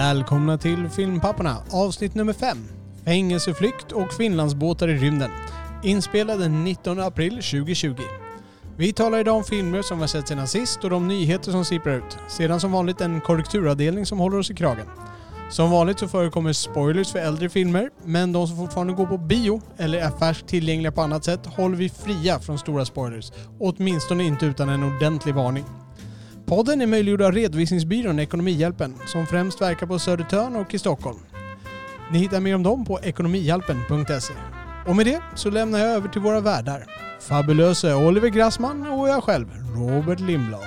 Välkomna till Filmpapporna avsnitt nummer 5. Fängelseflykt och Finlandsbåtar i rymden. Inspelad den 19 april 2020. Vi talar idag om filmer som vi har sett sedan sist och de nyheter som sipprar ut. Sedan som vanligt en korrekturavdelning som håller oss i kragen. Som vanligt så förekommer spoilers för äldre filmer, men de som fortfarande går på bio eller är färskt tillgängliga på annat sätt håller vi fria från stora spoilers. Åtminstone inte utan en ordentlig varning. Podden är möjliggjord av redovisningsbyrån Ekonomihjälpen som främst verkar på Södertörn och i Stockholm. Ni hittar mer om dem på ekonomihjälpen.se. Och med det så lämnar jag över till våra värdar. Fabulöse Oliver Grassman och jag själv, Robert Lindblad.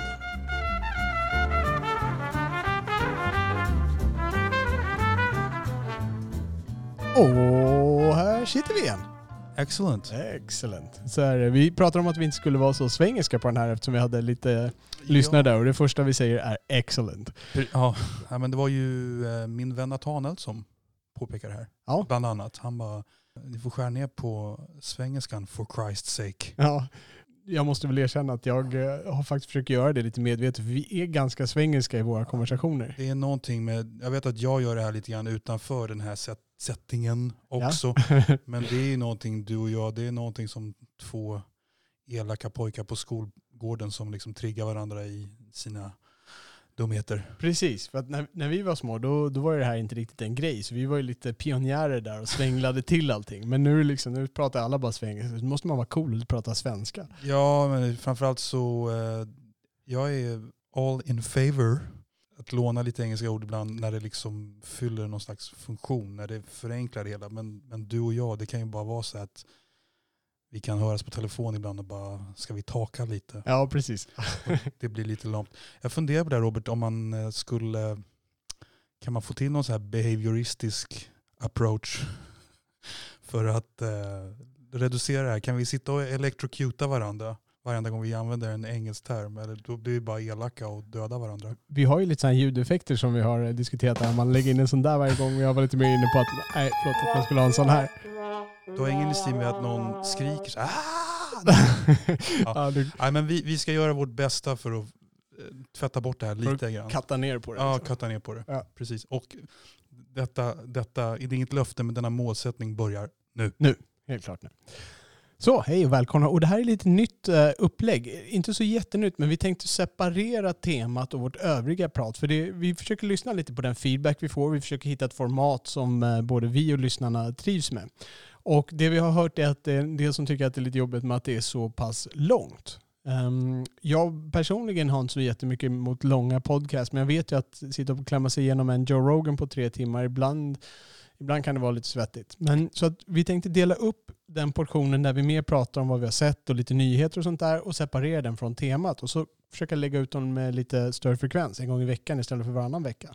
Och här sitter vi igen. Excellent. Excellent. Så här, vi pratade om att vi inte skulle vara så svengelska på den här eftersom vi hade lite lyssnare där och det första vi säger är excellent. Ja, ja, men det var ju eh, min vän Nathanael som påpekar det här. Ja. Bland annat. Han bara, ni får skära ner på svengelskan for Christ's sake. Ja, jag måste väl erkänna att jag eh, har faktiskt försökt göra det lite medvetet för vi är ganska svengelska i våra konversationer. Det är någonting med, jag vet att jag gör det här lite grann utanför den här set, settingen också. Men det är ju någonting du och jag, det är någonting som två elaka pojkar på skolgården som liksom triggar varandra i sina dumheter. Precis, för att när, när vi var små då, då var det här inte riktigt en grej. Så vi var ju lite pionjärer där och svänglade till allting. Men nu, liksom, nu pratar alla bara svengelska. Nu måste man vara cool och prata svenska. Ja, men framförallt så, eh, jag är all in favor att låna lite engelska ord ibland när det liksom fyller någon slags funktion, när det förenklar det hela. Men, men du och jag, det kan ju bara vara så att vi kan höras på telefon ibland och bara, ska vi taka lite? Ja, precis. Det blir lite långt. Jag funderar på det här, Robert, om man eh, skulle, kan man få till någon så här behavioristisk approach för att eh, reducera det här? Kan vi sitta och electrocuta varandra varenda gång vi använder en engelsk term? Eller då blir vi bara elaka och döda varandra. Vi har ju lite sådana ljudeffekter som vi har diskuterat här. Man lägger in en sån där varje gång. Jag var lite mer inne på att, nej, förlåt, att man skulle ha en sån här. Du har ingen i med att någon skriker så "Ah!" ja, du Nej, men vi, vi ska göra vårt bästa för att eh, tvätta bort det här lite grann. kattar ner på det. Ja, liksom. katta ner på det. Ja. Precis. Och detta, detta, det är inget löfte, men denna målsättning börjar nu. Helt klart nu. Så, hej och välkomna. Och det här är lite nytt eh, upplägg. Inte så jättenytt, men vi tänkte separera temat och vårt övriga prat. För det, vi försöker lyssna lite på den feedback vi får. Vi försöker hitta ett format som eh, både vi och lyssnarna trivs med. Och det vi har hört är att det är en del som tycker att det är lite jobbigt med att det är så pass långt. Ehm, jag personligen har inte så jättemycket mot långa podcasts, men jag vet ju att sitta och klämma sig igenom en Joe Rogan på tre timmar, ibland, ibland kan det vara lite svettigt. Men så att vi tänkte dela upp den portionen där vi mer pratar om vad vi har sett och lite nyheter och sånt där och separera den från temat och så försöka lägga ut dem med lite större frekvens en gång i veckan istället för varannan vecka.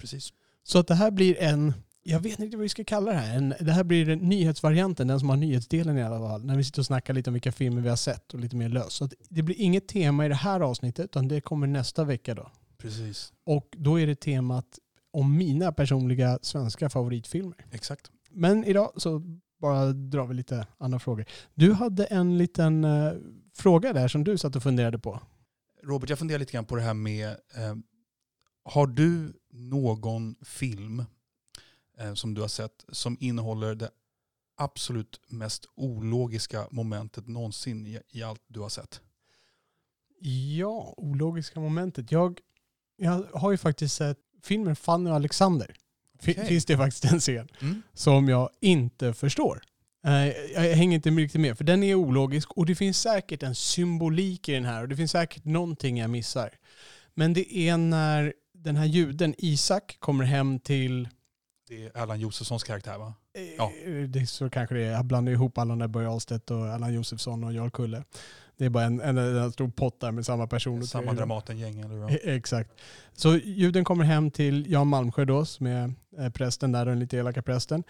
Precis. Så att det här blir en, jag vet inte vad vi ska kalla det här, en, det här blir nyhetsvarianten, den som har nyhetsdelen i alla fall, när vi sitter och snackar lite om vilka filmer vi har sett och lite mer löst. Så det blir inget tema i det här avsnittet utan det kommer nästa vecka då. Precis. Och då är det temat om mina personliga svenska favoritfilmer. Exakt. Men idag så bara drar vi lite andra frågor. Du hade en liten eh, fråga där som du satt och funderade på. Robert, jag funderar lite grann på det här med, eh, har du någon film eh, som du har sett som innehåller det absolut mest ologiska momentet någonsin i, i allt du har sett? Ja, ologiska momentet. Jag, jag har ju faktiskt sett filmen Fanny och Alexander. Okej. Finns det faktiskt en scen Mm. som jag inte förstår. Eh, Jag hänger inte riktigt med, för den är ologisk och det finns säkert en symbolik i den här och det finns säkert någonting jag missar. Men det är när den här juden Isak kommer hem till Det är Erland Josefssons karaktär va? Eh, Ja. Det så kanske det är. Jag blandar ihop alla där Börje Ahlstedt och Allan Josefsson och Jarl Kulle. Det är bara en, en, en stor pott där med samma person. Samma Dramaten-gäng? E- Exakt. Så juden kommer hem till Jan Malmsjö då, som är eh, prästen där, den lite elaka prästen.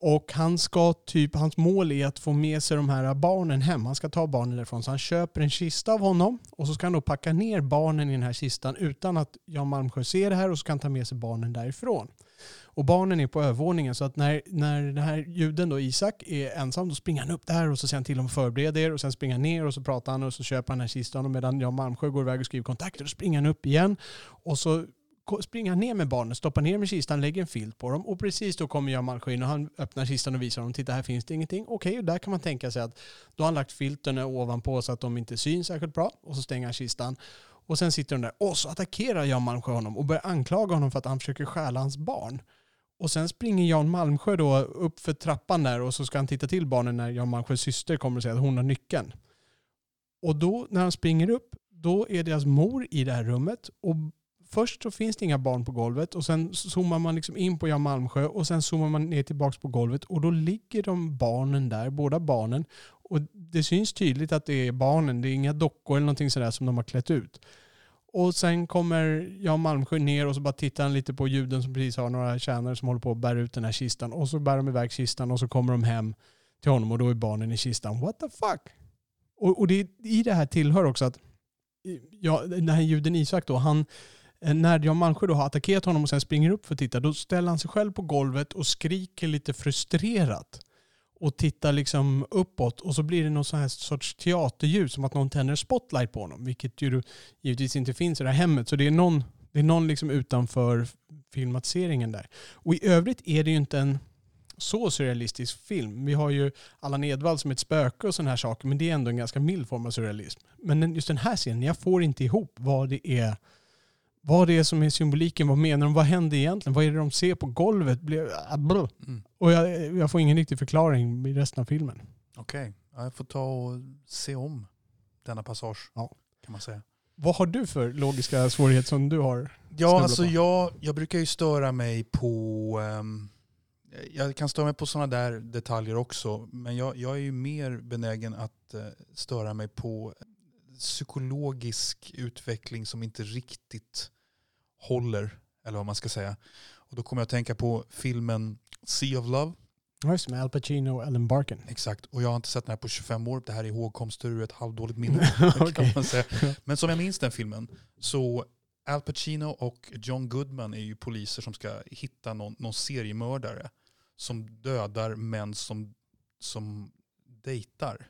Och han ska typ, hans mål är att få med sig de här barnen hem. Han ska ta barnen därifrån. Så han köper en kista av honom och så ska han då packa ner barnen i den här kistan utan att Jan Malmsjö ser det här och så kan han ta med sig barnen därifrån. Och barnen är på övervåningen så att när, när den här juden då, Isak, är ensam då springer han upp där och så säger han till dem att förbereda er och sen springer han ner och så pratar han och så köper han den här kistan och medan Jan Malmsjö går iväg och skriver kontakter då springer han upp igen och så springer han ner med barnen, stoppar ner dem i kistan, lägger en filt på dem och precis då kommer Jan Malmsjö in och han öppnar kistan och visar dem, titta här finns det ingenting. Okej, och där kan man tänka sig att då har han lagt filten ovanpå så att de inte syns särskilt bra och så stänger han kistan. Och sen sitter de där och så attackerar Jan Malmsjö honom och börjar anklaga honom för att han försöker stjäla hans barn. Och sen springer Jan Malmsjö då upp för trappan där och så ska han titta till barnen när Jan Malmsjös syster kommer och säger att hon har nyckeln. Och då när han springer upp, då är deras mor i det här rummet. Och först så finns det inga barn på golvet och sen zoomar man liksom in på Jan Malmsjö och sen zoomar man ner tillbaks på golvet och då ligger de barnen där, båda barnen. Och det syns tydligt att det är barnen, det är inga dockor eller någonting sådär som de har klätt ut. Och sen kommer Jan Malmsjö ner och så bara tittar han lite på juden som precis har några tjänare som håller på att bära ut den här kistan. Och så bär de iväg kistan och så kommer de hem till honom och då är barnen i kistan. What the fuck? Och, och det, i det här tillhör också att ja, den här juden Isak då, han, eh, när Jan Malmsjö då har attackerat honom och sen springer upp för att titta, då ställer han sig själv på golvet och skriker lite frustrerat. Och tittar liksom uppåt och så blir det någon sån här sorts teaterljus, som att någon tänder spotlight på honom. Vilket ju då givetvis inte finns i det här hemmet. Så det är någon, det är någon liksom utanför filmatiseringen där. Och i övrigt är det ju inte en så surrealistisk film. Vi har ju Allan Edwall som ett spöke och sådana här saker, men det är ändå en ganska mild form av surrealism. Men just den här scenen, jag får inte ihop vad det är vad det är som är symboliken, vad menar de, vad händer egentligen, vad är det de ser på golvet? Ah. Mm. Och jag, jag får ingen riktig förklaring i resten av filmen. Okej, ja, jag får ta och se om denna passage Ja. kan man säga. Vad har du för logiska svårigheter som du har? Ja, alltså på. jag, jag brukar ju störa mig på... ehm, jag kan störa mig på sådana där detaljer också. Men jag, jag är ju mer benägen att eh, störa mig på psykologisk utveckling som inte riktigt håller. Eller vad man ska säga. Och då kommer jag att tänka på filmen Sea of Love. Just med Al Pacino och Ellen Barkin. Exakt. Och jag har inte sett den här på 25 år. Det här är ihågkomster ur ett halvdåligt minne. kan Okej. man säga. Men som jag minns den filmen så Al Pacino och John Goodman är ju poliser som ska hitta någon, någon seriemördare som dödar män som, som dejtar.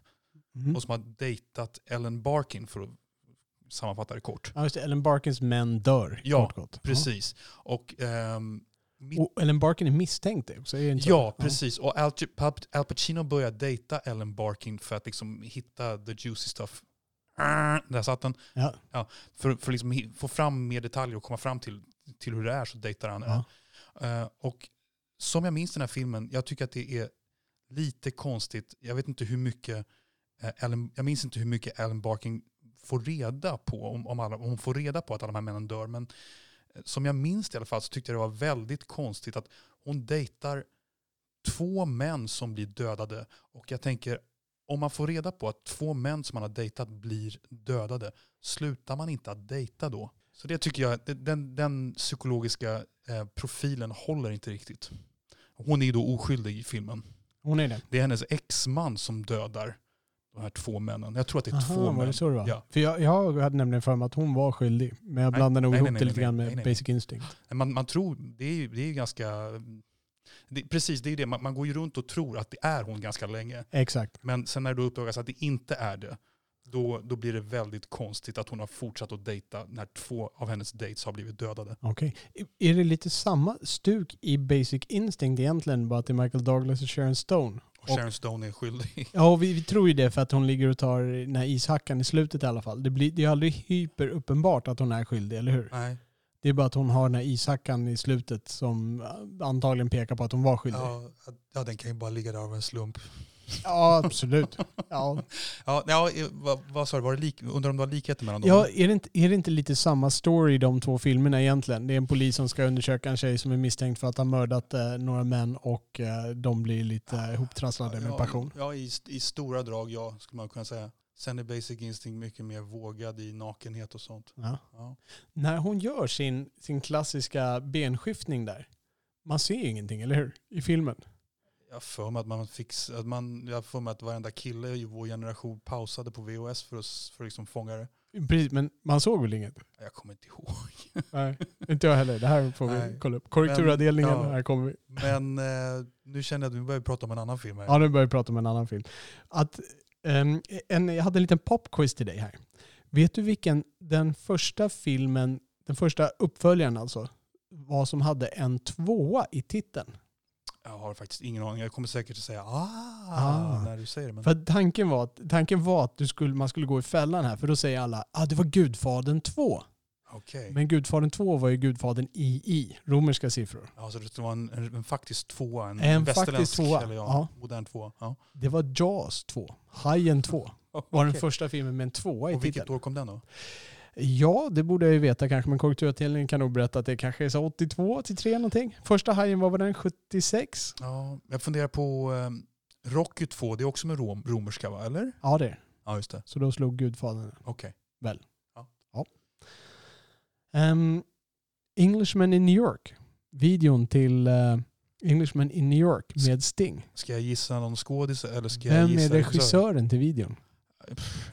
Mm. Och som har dejtat Ellen Barkin för att sammanfatta det kort. Ja, just det, Ellen Barkins män dör. Ja, kort gott. Precis. Och, ehm, mitt, Ja. Och Ellen Barkin är misstänkt också, är inte så? ja, precis. Och Al, Al Pacino börjar dejta Ellen Barkin för att liksom hitta the juicy stuff. Där satt den. Ja. för, för att liksom få fram mer detaljer och komma fram till, till hur det är så dejtar han Ja. Eh, och som jag minns den här filmen, jag tycker att det är lite konstigt. Jag vet inte hur mycket, Ellen, jag minns inte hur mycket Ellen Barkin får reda på, om, om, alla, om hon får reda på att alla de här männen dör. Men eh, som jag minns det i alla fall så tyckte jag det var väldigt konstigt att hon dejtar två män som blir dödade. Och jag tänker, om man får reda på att två män som man har dejtat blir dödade, slutar man inte att dejta då? Så det tycker jag, den, den psykologiska eh, profilen håller inte riktigt. Hon är ju då oskyldig i filmen. Hon är det. Det är hennes exman som dödar de här två männen. Jag tror att det är två Aha, var män. det så det? Ja. För jag, jag hade nämligen för mig att hon var skyldig. Men jag blandade nog ihop nej, det nej, lite grann nej, med nej, nej. Basic Instinct. Man, man tror, det är ju, det är ju ganska... Det, precis, det är det. Man, man går ju runt och tror att det är hon ganska länge. Exakt. Men sen när det uppdagas att det inte är det, då, då blir det väldigt konstigt att hon har fortsatt att dejta när två av hennes dates har blivit dödade. Okej. Är det lite samma stuk i Basic Instinct egentligen? Bara det är Michael Douglas och Sharon Stone? Och Och- Sharon Stone är skyldig. Ja, vi, vi tror ju det för att hon ligger och tar den här ishackan i slutet i alla fall. Det, blir, det är aldrig hyperuppenbart att hon är skyldig, eller hur? Nej. Det är bara att hon har den här ishackan i slutet som äh, antagligen pekar på att hon var skyldig. Ja, Ja, ja, den kan ju bara ligga där av en slump. Absolut. Ja. Ja, ja, vad, vad sa du, var det lik, undrar om det var likheter mellan dem? Ja, är, det inte, är det inte lite samma story i de två filmerna egentligen? Det är en polis som ska undersöka en tjej som är misstänkt för att ha mördat eh, några män och eh, de blir lite eh, ihoptrasslade med ja, passion. Ja, i, i stora drag ja, skulle man kunna säga. Sen är Basic Instinct mycket mer vågad i nakenhet och sånt. Ja. Ja. När hon gör sin, sin klassiska benskiftning där, man ser ju ingenting, eller hur? I filmen. Jag för mig att man fick, att man, jag för mig att varenda kille i vår generation pausade på VHS för att, för att liksom fånga det. Precis, men man såg väl inget? Jag kommer inte ihåg. Nej, inte jag heller. Det här får vi Nej. kolla upp. Korrekturavdelningen, Men, ja. här kommer vi. Men eh, nu känner jag att vi börjar prata om en annan film här. Ja, nu börjar vi prata om en annan film. Att, ehm, en, jag hade en liten popquiz till dig här. Vet du vilken den första filmen den första uppföljaren alltså, vad som hade en tvåa i titeln. Jag har faktiskt ingen aning. Jag kommer säkert att säga ah, Ah. när du säger det. Men... För tanken var att, tanken var att du skulle, man skulle gå i fällan här, för då säger alla ah, det var Gudfadern 2. Okej. Men Gudfadern 2 var ju Gudfadern II, romerska siffror. Ja, så det var en, en, en faktisk tvåa. En, En västerländsk, tvåa, Eller ja, modern tvåa. Ja. Det var Jaws 2. Hajen 2 var den första filmen med en tvåa i Och vilket titeln. år kom den då? Ja, det borde jag ju veta kanske, men korrekturavdelningen kan nog berätta att det kanske är så 82, 83 någonting. Första Hajen var väl den 76? Ja, jag funderar på um, Rocky 2, det är också med rom, romerska va? Eller? Ja, det är. Ja, just det. Så då slog Gudfadern. Okej. Um, Englishman in New York. Videon till uh, Englishman in New York med Sting. Ska jag gissa någon skådis eller ska jag Vem gissa är regissören till videon?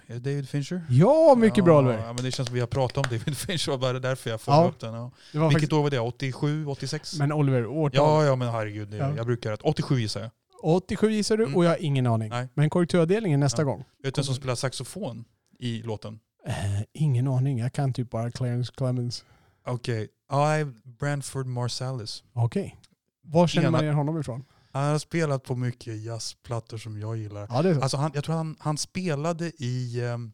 Är det David Fincher? Ja, mycket bra ja, Oliver. Ja, men det känns som vi har pratat om David Fincher, och bara därför jag får Ja. upp den. Ja. Vilket faktiskt, år var det? 87, 86? men Oliver, årtal. ja, ja, men herregud. Ja. Jag brukar rätt. 87 gissar jag. 87 gissar du Mm. och jag har ingen aning. Nej. Men korrekturavdelningen nästa Ja. gång. Vet du som spelar saxofon i låten? Eh, ingen aning. Jag kan typ bara Clarence Clemens. Okej. Okay. Branford Marsalis. Okej. Var känner Ena- man igen honom ifrån? Han har spelat på mycket jazzplattor som jag gillar. Ja, det är så. Alltså han, jag tror han, han spelade i, ehm,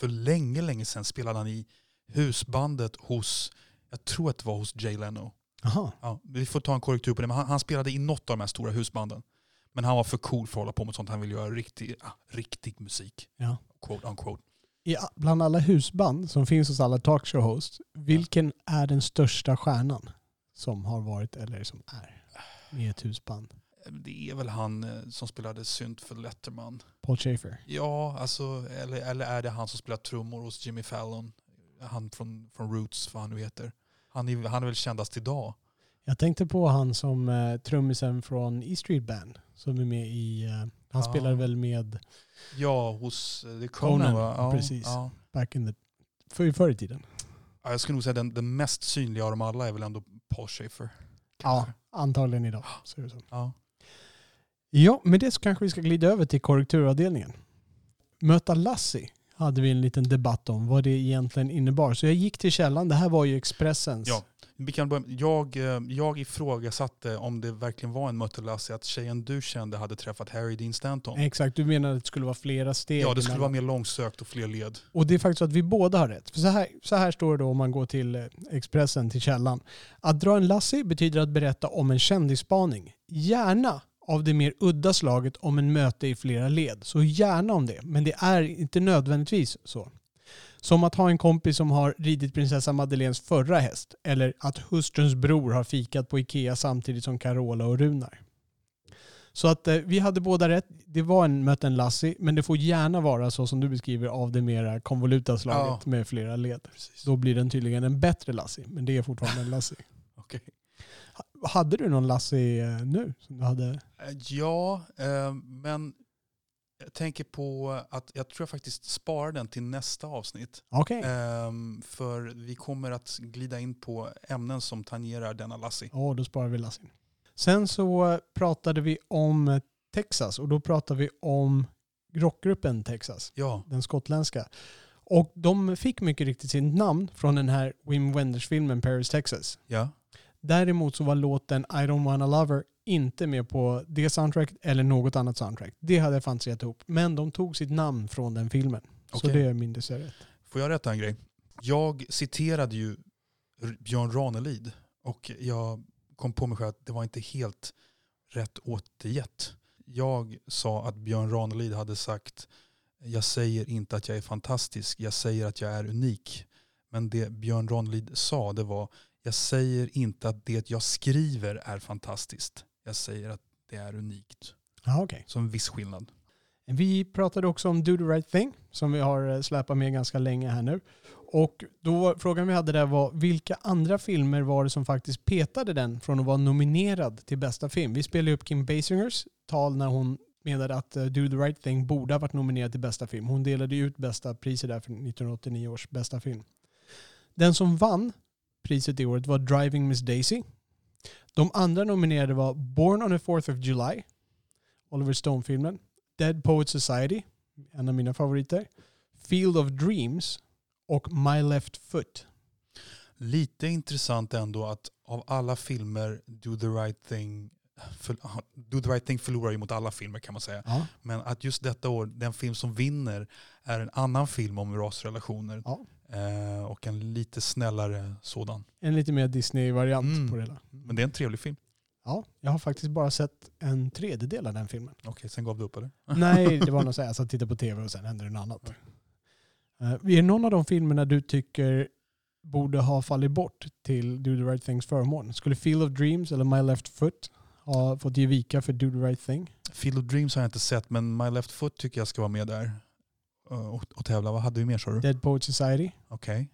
för länge, länge sedan spelade han i husbandet hos, jag tror att det var hos Jay Leno. Aha. Ja, vi får ta en korrektur på det, men han, han spelade i något av de här stora husbanden. Men han var för cool för att hålla på med sånt. Han ville göra riktig, ah, riktig musik. Ja. Quote unquote. I, bland alla husband som finns hos alla talkshow hosts, vilken är den största stjärnan som har varit eller som är med ett husband? Det är väl han eh, som spelade synt för Letterman. Paul Schaefer. Ja, alltså, eller, eller är det han som spelar trummor hos Jimmy Fallon? Han från, från Roots, vad han nu heter. Han är, han är väl kändast idag. Jag tänkte på han som eh, trummisen från E Street Band som är med i, eh, han Ah. spelar väl med Ja, hos eh, Conan, Conan, va? Ja, precis. Ja. back in the, för, förr i tiden. Ja, Jag skulle nog säga den, den mest synliga av dem alla är väl ändå Paul Schaefer. Ja, antagligen idag. Ser det som. Ja. Ja, med det så kanske vi ska glida över till korrekturavdelningen. Möta Lassie hade vi en liten debatt om vad det egentligen innebar. Så jag gick till källan. Det här var ju Expressens. Ja. Vi kan börja, jag, eh, jag ifrågasatte om det verkligen var en mötelassi att tjejen du kände hade träffat Harry Dean Stanton. Exakt, du menar att det skulle vara flera steg. Ja, det skulle vara mer långsökt och fler led. Och det är faktiskt så att vi båda har rätt. För så, här, så här står det då om man går till eh, Expressen, till källan. Att dra en Lassie betyder att berätta om en kändisspaning. Gärna av det mer udda slaget om en möte i flera led. Så gärna om det. Men det är inte nödvändigtvis så. Som att ha en kompis som har ridit prinsessa Madeleines förra häst. Eller att hustruns bror har fikat på Ikea samtidigt som Carola och Runar. Så att eh, vi hade båda rätt. Det var en möte en Lassie, men det får gärna vara så som du beskriver av det mera konvoluta slaget Ja. med flera led. Precis. Då blir den tydligen en bättre Lassie, men det är fortfarande en Lassie. Okej. Ha- Hade du någon Lassie eh, nu? Som du hade? Eh, Ja, eh, men jag tänker på att jag tror jag faktiskt sparar den till nästa avsnitt. Okej. Ehm, för vi kommer att glida in på ämnen som tangerar denna Lassie. Ja, då sparar vi Lassie. Sen så pratade vi om Texas och då pratade vi om rockgruppen Texas, Ja, den skottländska. Och de fick mycket riktigt sitt namn från den här Wim Wenders-filmen Paris, Texas. ja. Däremot så var låten I don't wanna love her inte med på det soundtracket eller något annat soundtrack. Det hade jag fantiserat ihop. Men de tog sitt namn från den filmen. Så Okej. det mindes jag rätt. Får jag rätta en grej? Jag citerade ju Björn Ranelid och jag kom på mig själv att det var inte helt rätt återgett. Jag sa att Björn Ranelid hade sagt jag säger inte att jag är fantastisk, jag säger att jag är unik. Men det Björn Ranelid sa det var jag säger inte att det jag skriver är fantastiskt. Jag säger att det är unikt. Ja, okej. Så en viss skillnad. Vi pratade också om Do the right thing som vi har eh, släpat med ganska länge här nu. Och då frågan vi hade där var vilka andra filmer var det som faktiskt petade den från att vara nominerad till bästa film? Vi spelade upp Kim Basingers tal när hon menade att eh, Do the right thing borde ha varit nominerad till bästa film. Hon delade ut bästa priset där för 1989 års bästa film. Den som vann priset i året var Driving Miss Daisy. De andra nominerade var Born on the 4th of July, Oliver Stone-filmen, Dead Poet Society, en av mina favoriter, Field of Dreams och My Left Foot. Lite intressant ändå att av alla filmer, Do the right thing, för, Do the right thing förlorar ju mot alla filmer kan man säga. Ja. Men att just detta år, den film som vinner är en annan film om rasrelationer. Ja. Eh, och en lite snällare sådan. En lite mer Disney-variant Mm. på det hela. Men det är en trevlig film. Ja, jag har faktiskt bara sett en tredjedel av den filmen. Okej, sen gav du upp eller? Nej, det var nog så här, jag satt tittade på tv och sen hände det något annat. Uh, är det någon av de filmerna du tycker borde ha fallit bort till Do the right things förmån? Skulle Field of Dreams eller My Left Foot ha fått ge vika för Do the right thing? Field of Dreams har jag inte sett, men My Left Foot tycker jag ska vara med där. Eh, Och, och tävla. Vad hade vi mer sa du? Dead Poet Society, Okej.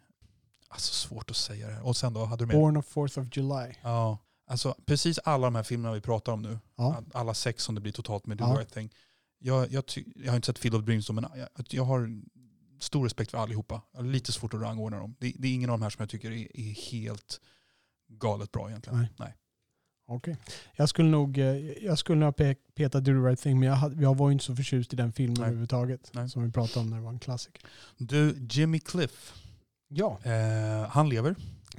Alltså svårt att säga det här. Och sen då, hade du mer? Born of 4th of July. Ja. Alltså precis alla de här filmerna vi pratar om nu. Ja. Alla sex som det blir totalt med Do Ja. right thing. Jag, jag, jag har inte sett Field of Dreams, men jag, jag har stor respekt för allihopa. Jag har lite svårt att rangordna dem. Det, det är ingen av de här som jag tycker är, är helt galet bra egentligen. Nej. Nej. Okej. Jag skulle nog eh, jag skulle ha pe- petat Do the right thing men jag, hade, jag var inte så förtjust i den filmen Nej. överhuvudtaget. Nej. Som vi pratade om när det var en klassiker. Du, Jimmy Cliff. Ja, Eh, han lever.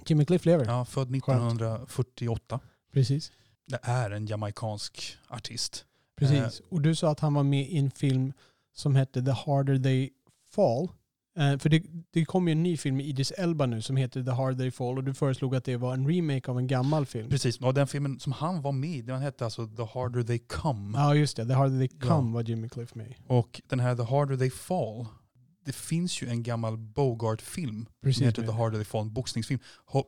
Jimmy Cliff lever. Ja, född 1948. Precis. Det är en jamaicansk artist. Precis. Och du sa att han var med i en film som hette The Harder They Fall. Eh, för det, det kom ju en ny film med Idris Elba nu som heter The Harder They Fall och du föreslog att det var en remake av en gammal film. Precis, och den filmen som han var med i, den hette alltså The Harder They Come. Ja just det, The Harder They Ja. Come var Jimmy Cliff med. Och den här The Harder They Fall, det finns ju en gammal Bogart-film Precis. som heter The. Harder They Fall, en boxningsfilm.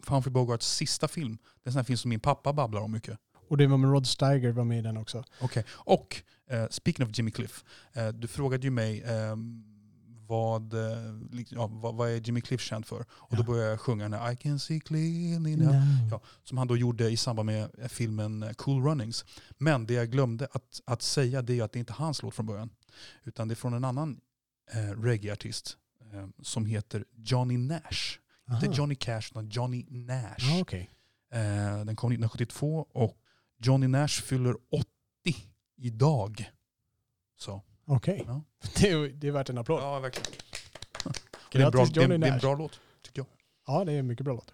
Humphrey Bogarts sista film. Det är en sån här film som min pappa babblar om mycket. Och det var med Rod Steiger var med i den också. Okej. Och, eh, speaking of Jimmy Cliff, eh, du frågade ju mig ehm, vad, eh, lik- ja, vad, vad är Jimmy Cliff känd för? Och då Ja. började jag sjunga den här I can see clearly now. Ja, som han då gjorde i samband med eh, filmen eh, Cool Runnings. Men det jag glömde att, att säga det är att det inte är hans låt från början. Utan det är från en annan eh, reggae-artist eh, som heter Johnny Nash. Aha. Inte Johnny Cash utan Johnny Nash. Ja, okej. Eh, den kom 1972 och Johnny Nash fyller 80 idag. Så. Okej. Ja. Det, är, det är värt en applåd. Ja, verkligen. det, är en bra, det, är, det är en bra låt, tycker jag. Ja, det är en mycket bra låt.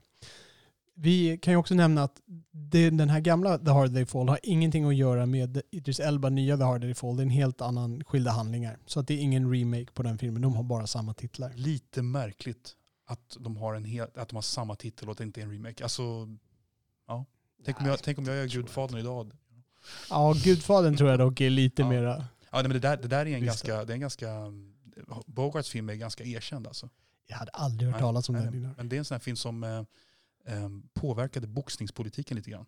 Vi kan ju också nämna att det, den här gamla The Harder They Fall har ingenting att göra med Idris Elba nya The Harder They Fall. Det är en helt annan skilda handlingar. Så att det är ingen remake på den filmen. De har bara samma titlar. Lite märkligt att de har, en hel, att de har samma titel och att det inte är en remake. Alltså, ja. Tänk, om jag, tänk om jag gör Gudfadern idag. Ja, Gudfadern tror jag dock är lite Ja. mera... Ja, nej, men det, där, det där är en Visst. ganska, det är en ganska, Bogarts film är ganska erkänd alltså. Jag hade aldrig hört Nej, talas om nej, den innan. Men det är en sån här film som eh, eh, påverkade boxningspolitiken lite grann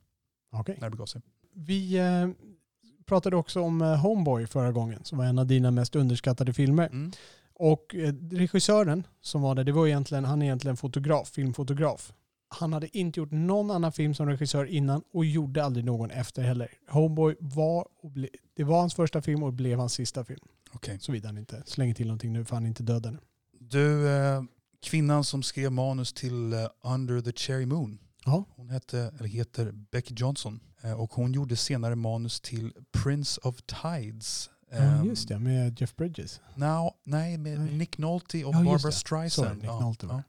Okej. när det begav sig. Vi eh, pratade också om eh, Homeboy förra gången, som var en av dina mest underskattade filmer. Mm. Och eh, regissören som var där, det var egentligen, han är egentligen fotograf, filmfotograf. Han hade inte gjort någon annan film som regissör innan och gjorde aldrig någon efter heller. Homeboy var, och ble, det var hans första film och blev hans sista film. Okej. Såvida han inte slänger till någonting nu för han är inte död ännu. Du, eh, kvinnan som skrev manus till eh, Under the Cherry Moon. Ja. Hon hette, eller heter Beck Johnson. Eh, och hon gjorde senare manus till Prince of Tides. Ja, Ehm, just det, med Jeff Bridges. No, nej, med Nej. Nick Nolte och Ja, Barbara. Streisand. Sorry, Nick Nolte ja.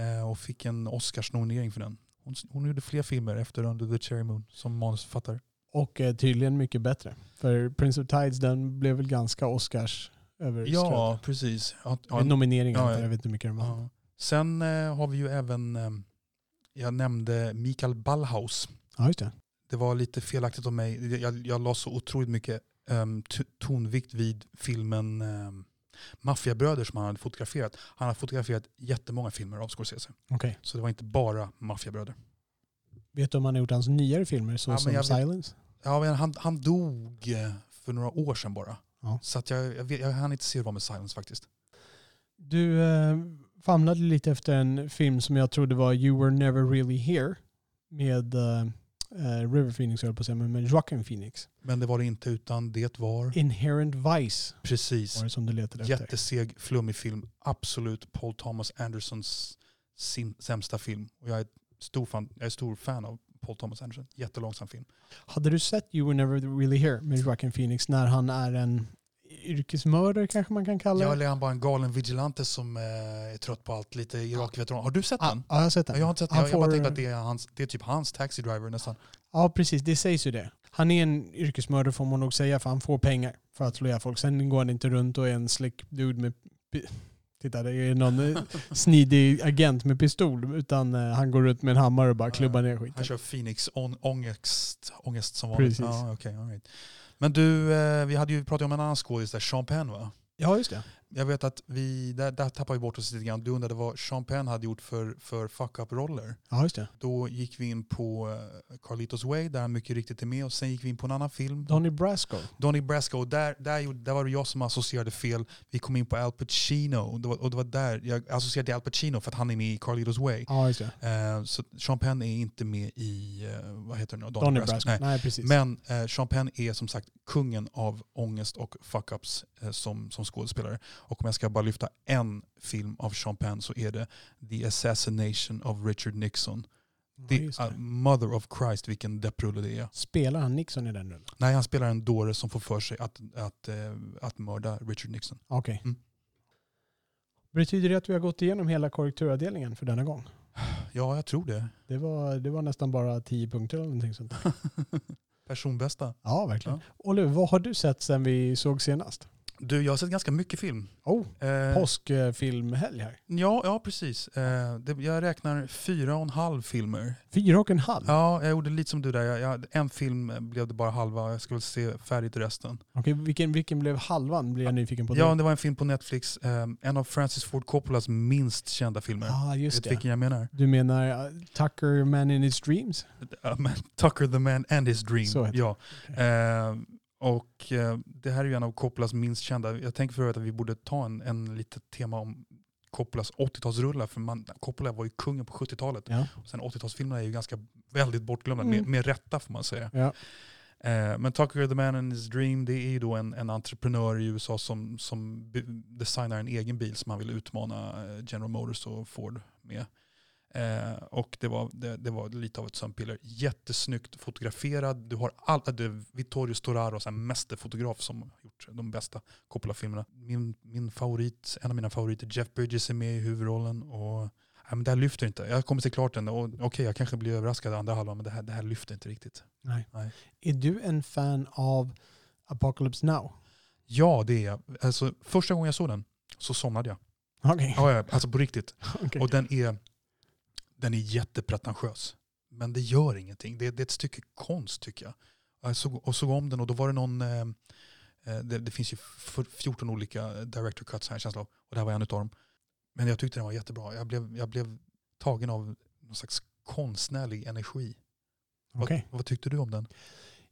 Eh, Och fick en Oscarsnominering för den. Hon, hon gjorde fler filmer efter Under the Cherry Moon som manusförfattare. Och eh, tydligen mycket bättre. För Prince of Tides den blev väl ganska Oscars. Ja, precis. Ja, ja, nomineringar, ja, ja. jag vet inte hur mycket de ja. Sen eh, har vi ju även, eh, jag nämnde Mikael Ballhaus. Ja, just det. Det var lite felaktigt av mig. Jag, jag la så otroligt mycket um, tonvikt vid filmen um, Maffiabröder som han hade fotograferat. Han har fotograferat jättemånga filmer av Scorsese. Okej. Så det var inte bara Maffiabröder. Vet du om han har gjort hans nyare filmer så Ja, som jag Silence? Ja, men han, han dog eh, för några år sedan bara. Ja. Så att jag, jag, vet, jag hann inte se vad med Silence faktiskt. Du eh, famlade lite efter en film som jag trodde var You were never really here med eh, eh, River Phoenix, höll på att säga, men Joaquin Phoenix. Men det var det inte utan det var Inherent Vice precis var det som du letade efter. jätteseg, flummig film. Absolut Paul Thomas Andersons sin, sämsta film. Och jag är, stor fan, jag är stor fan av Paul Thomas Anderson. Jättelångsam film. Hade du sett You were never really here med Joaquin Phoenix när han är en yrkesmördare kanske man kan kalla Ja, det. eller är han bara en galen vigilante som eh, är trött på allt? Lite Irak-veteran. Har du sett Ja, den? ja, jag har sett Ja, den. Jag har inte sett den. Han Jag, jag bara får- tänkte att det är, hans, det är typ hans taxi driver nästan. Ja, precis. Det sägs ju det. Han är en yrkesmördare får man nog säga, för han får pengar för att slå ihjäl folk. Sen går han inte runt och är en slick dude med... Titta, det är någon eh, snidig agent med pistol. Utan eh, han går runt med en hammare och bara klubbar ner Han skiten. kör Phoenix ångest, ångest som vanligt. Precis. Ja, okay, all right. Men du, eh, vi hade ju pratat om en annan skådis där, Sean Penn va? Ja, just det. Jag vet att vi, där, där tappade vi bort oss lite grann. Du undrade vad Sean Penn hade gjort för, för fuck-up-roller. Ja, just det. Då gick vi in på uh, Carlitos Way, där han mycket riktigt är med. Och sen gick vi in på en annan film. Donny Brasco. Donnie Brasco, där, där, där var det jag som associerade fel. Vi kom in på Al Pacino. Det var, och det var där jag associerade till Al Pacino för att han är med i Carlitos Way. Ja, just det. Eh, så Penn är inte med i, eh, vad heter det nu? Donny Brasco. Nej. Nej, precis. Men eh, Sean Penn är som sagt kungen av ångest och fuck-ups eh, som, som skådespelare. Och om jag ska bara lyfta en film av Sean Penn så är det The Assassination of Richard Nixon. ja, Det, uh, mother of Christ vilken depprulle det är. Spelar han Nixon i den rullen? Nej, han spelar en dåre som får för sig att, att, eh, att mörda Richard Nixon. Okej. Mm. Betyder det att vi har gått igenom hela korrekturavdelningen för denna gång? Ja, jag tror det. Det var, det var nästan bara tio punkter eller någonting sånt. Personbästa. Ja, verkligen. Oliver, vad har du sett sen vi såg senast? Du, jag har sett ganska mycket film. Oh, Eh, påskfilmhelg här. Ja, ja precis. Eh, det, jag räknar fyra och en halv filmer. Fyra och en halv? Ja, jag gjorde lite som du där. Jag, jag, en film blev det bara halva. Jag väl se färdigt resten. Okej, vilken, vilken blev halvan? Blir jag nyfiken på. Ja, det. det var en film på Netflix. Eh, en av Francis Ford Coppolas minst kända filmer. ah, just Vet det. vilken jag menar? Du menar uh, Tucker Man in his dreams? Uh, men Tucker the Man and his Dream. Så heter ja. Eh, och eh, det här är ju en av Coppolas minst kända. Jag tänker för övrigt att vi borde ta en, en litet tema om Coppolas 80-talsrullar. För man, Coppola var ju kungen på 70-talet. Ja. Och sen 80-talsfilmerna är ju ganska väldigt bortglömda. Mm. Med, med rätta får man säga. ja. Eh, men Tucker the Man and his Dream det är ju då en, en entreprenör i USA som, som designar en egen bil som han vill utmana eh, General Motors och Ford med. Eh, och det var, det, det var lite av ett sömnpiller. Jättesnyggt fotograferad. Du har all, äh, det är Vittorio Storaro, en mästerfotograf som har gjort de bästa Coppola-filmerna. Min, min favorit, en av mina favoriter, Jeff Bridges är med i huvudrollen. Och, nej, men det här lyfter inte. Jag kommer se klart den och okej jag kanske blir överraskad andra halvan men det här, det här lyfter inte riktigt. Nej. Nej. Är du en fan av Apocalypse Now? Ja, det är jag. Alltså, första gången jag såg den så somnade jag. Okej. Ja, alltså på riktigt. Okej. Och den är, den är jättepretentiös. Men det gör ingenting. Det, det är ett stycke konst tycker jag. Jag såg, och såg om den och då var det någon, eh, eh, det, det finns ju f- 14 olika director cuts här känsla av. Och det här var en av dem. Men jag tyckte den var jättebra. Jag blev, jag blev tagen av någon slags konstnärlig energi. Okej. Vad, vad tyckte du om den?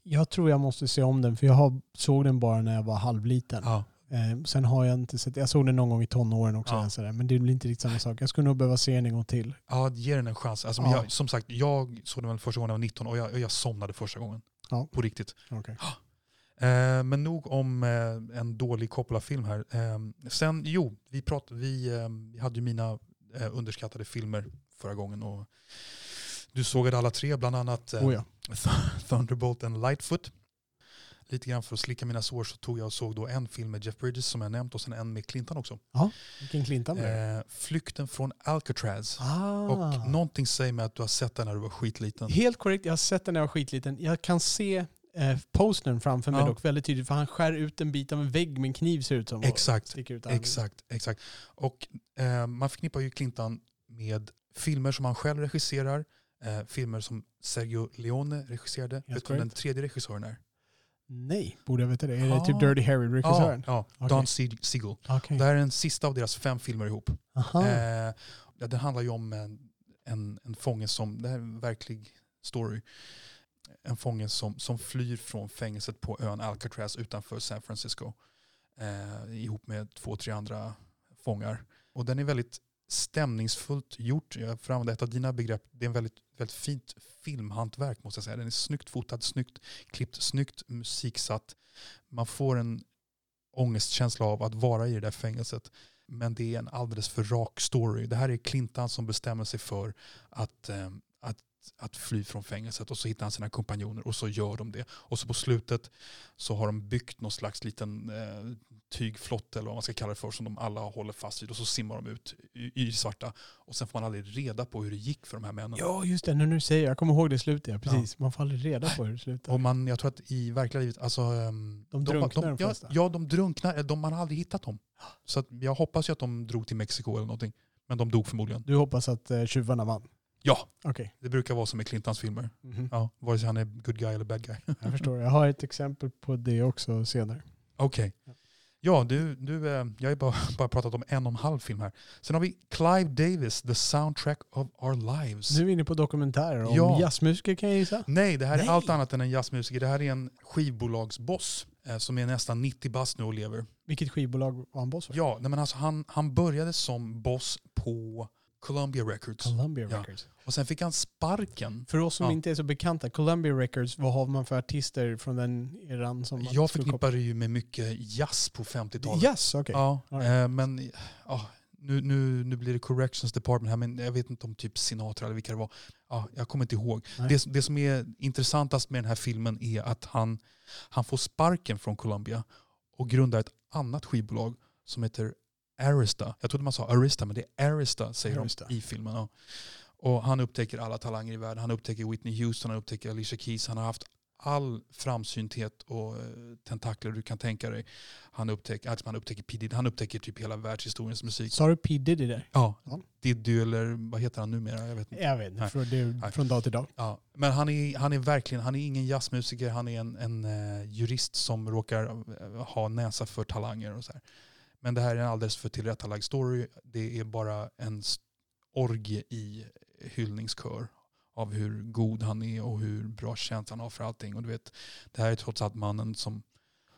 Jag tror jag måste se om den för jag har, såg den bara när jag var halvliten. Ja. Eh, sen har jag inte sett, jag såg den någon gång i tonåren också. Ja. Sådär, men det blir inte riktigt samma sak. Jag skulle nog behöva se den en gång till. Ja, ge den en chans. Alltså, Ja. jag, som sagt, jag såg den väl första gången jag var 19 och jag, jag somnade första gången. Ja. På riktigt. Okej. Eh, men nog om eh, en dålig Coppola-film här. Eh, sen, jo, vi, prat, vi, eh, vi hade ju mina eh, underskattade filmer förra gången. Och du sågade alla tre, bland annat eh, Oh ja. Thunderbolt and Lightfoot. Lite grann för att slicka mina sår så tog jag och såg då en film med Jeff Bridges som jag nämnt och sen en med Clinton också. Vilken Clinton blev? Eh, Flykten från Alcatraz. Ah. Och någonting säger mig att du har sett den när du var skitliten. Helt korrekt, jag har sett den när jag var skitliten. Jag kan se eh, postern framför mig Ja. dock väldigt tydligt för han skär ut en bit av en vägg med en kniv ser ut som. Exakt. ut. Exakt, exakt. Och eh, man förknippar ju Clinton med filmer som han själv regisserar, eh, filmer som Sergio Leone regisserade. Vet du den tredje regissören är? Nej, borde jag veta det? Är det Ja. typ Dirty Harry-regissören? ja, Okej. Don Se- Siegel. Okej. Det här är den sista av deras fem filmer ihop. Aha. Eh, ja, det handlar ju om en, en, en fånge som, det här är en verklig story, en fånge som, som flyr från fängelset på ön Alcatraz utanför San Francisco eh, ihop med två, tre andra fångar. Och den är väldigt stämningsfullt gjort. Jag får använda ett av dina begrepp. Det är en väldigt, väldigt fint filmhantverk måste jag säga. Den är snyggt fotad, snyggt klippt, snyggt musiksatt. Man får en ångestkänsla av att vara i det där fängelset. Men det är en alldeles för rak story. Det här är Clintan som bestämmer sig för att, eh, att, att fly från fängelset och så hittar han sina kompanjoner och så gör de det. Och så på slutet så har de byggt någon slags liten eh, tygflotte eller vad man ska kalla det för som de alla håller fast vid och så simmar de ut i, i svarta. Och sen får man aldrig reda på hur det gick för de här männen. Ja, just det. Nu när du säger Jag kommer ihåg det slutet. Ja, precis. Man får aldrig reda på hur det slutar. Och man, jag tror att i verkliga livet, alltså... ehm, De drunknar de, de ja, ja, de drunknar. De, man har aldrig hittat dem. Så jag hoppas ju att de drog till Mexiko eller någonting. Men de dog förmodligen. Du hoppas att uh, tjuvarna vann? Ja, Okej. det brukar vara som i Clintons filmer. Mhm. Ja, vare sig han är good guy eller bad guy. Jag förstår. Jag har ett exempel på det också senare. Okej. Ja. Ja, du, du, eh, jag har ju bara, bara pratat om en och en halv film här. Sen har vi Clive Davis, The Soundtrack of Our Lives. Nu är vi inne på dokumentärer om Ja. jazzmusiker kan jag gissa. Nej, det här Nej. är allt annat än en jazzmusiker. Det här är en skivbolagsboss eh, som är nästan 90 bast nu och lever. Vilket skivbolag var han boss för? Ja, nej men alltså han, han började som boss på Columbia Records. Columbia Ja. Records. Och sen fick han sparken. För oss som Ja. inte är så bekanta, Columbia Records, vad har man för artister från den eran som man Jag förknippar det ju med mycket jazz på koppla- 50-talet. Jazz, okej. Ja, All right. eh, men ja, nu, nu, nu blir det corrections department här, men jag vet inte om typ Sinatra eller vilka det var. Ja, jag kommer inte ihåg. Nej. Det, det som är intressantast med den här filmen är att han, han får sparken från Columbia och grundar ett annat skivbolag som heter Arista. Jag trodde man sa Arista, men det är Arista säger Arista. de i filmen. Ja. Och han upptäcker alla talanger i världen. Han upptäcker Whitney Houston, han upptäcker Alicia Keys. Han har haft all framsynthet och eh, tentakler du kan tänka dig. Han upptäcker, alltså han upptäcker P. Diddy, han upptäcker typ hela världshistoriens musik. Sa du P Diddy där? Ja, Ja. Diddy eller vad heter han numera? Jag vet inte. Jag vet inte, från, det från dag till dag. Ja, men han är, han är verkligen, han är ingen jazzmusiker, han är en, en eh, jurist som råkar eh, ha näsa för talanger och så här. Men det här är en alldeles för tillrättalagd story. Det är bara en orgie i hyllningskör av hur god han är och hur bra känsla han har för allting. Och du vet, det här är trots allt mannen som,